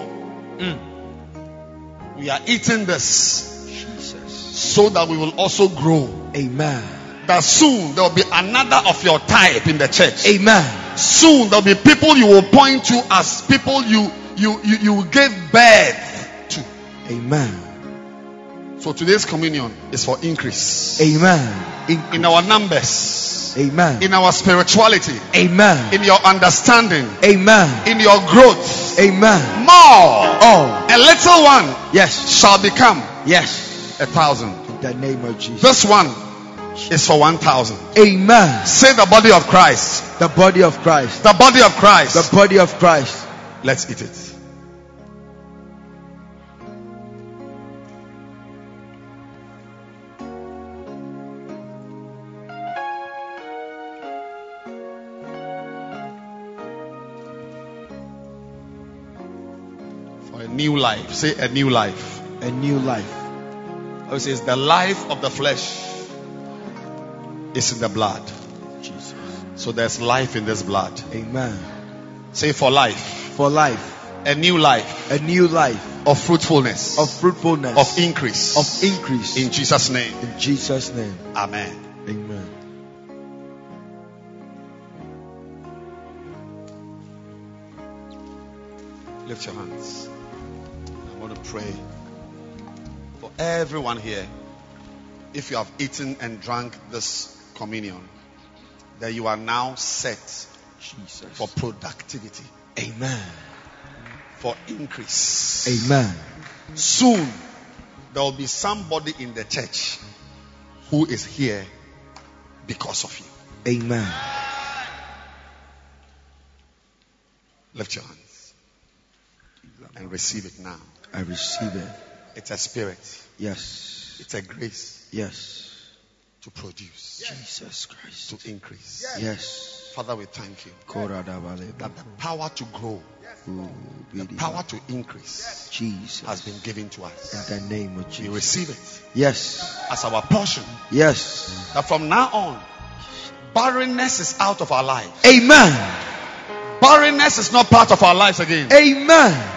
mm. we are eating this so that we will also grow. Amen. That soon there will be another of your type in the church. Amen. Soon there will be people you will point to as people you you you, you gave birth to. Amen. So today's communion is for increase. Amen. In, in our numbers. Amen. In our spirituality. Amen. In your understanding. Amen. In your growth. Amen. More. Oh. A little one. Yes. Shall become. Yes. A thousand. In the name of Jesus. This one is for one thousand. Amen. Say the body of Christ. The body of Christ. The body of Christ. The body of Christ. Let's eat it. New life. Say a new life. A new life. Oh, it says the life of the flesh is in the blood. Jesus. So there's life in this blood. Amen. Say for life. For life. A new life A new life of fruitfulness. of fruitfulness. of increase. of increase. in Jesus' name. In Jesus' name. Amen. Amen. Lift your hands. Want to pray for everyone here. If you have eaten and drank this communion, that you are now set Jesus. for productivity, Amen. for increase. Amen. Soon, there will be somebody in the church who is here because of you. Amen. Lift your hands and receive it now. I receive it. It's a spirit, Yes. it's a grace Yes. to produce, Jesus Christ. to increase. Yes. Father, we thank you Koradabale. that the power to grow, Ooh, the power to increase Jesus. has been given to us. In the name of Jesus. We receive it Yes. as our portion. Yes. That from now on, barrenness is out of our lives. Amen. Barrenness is not part of our lives again. Amen.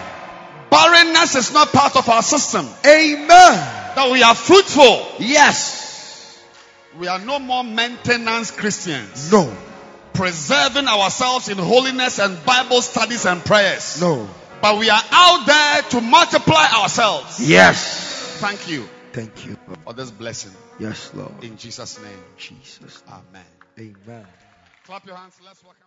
Barrenness is not part of our system. Amen. That we are fruitful. Yes. We are no more maintenance Christians. No. Preserving ourselves in holiness and Bible studies and prayers. No. But we are out there to multiply ourselves. Yes. Thank you Thank you. for this blessing. Yes, Lord. In Jesus' name. Jesus. Amen. Amen. Clap your hands. Let's welcome.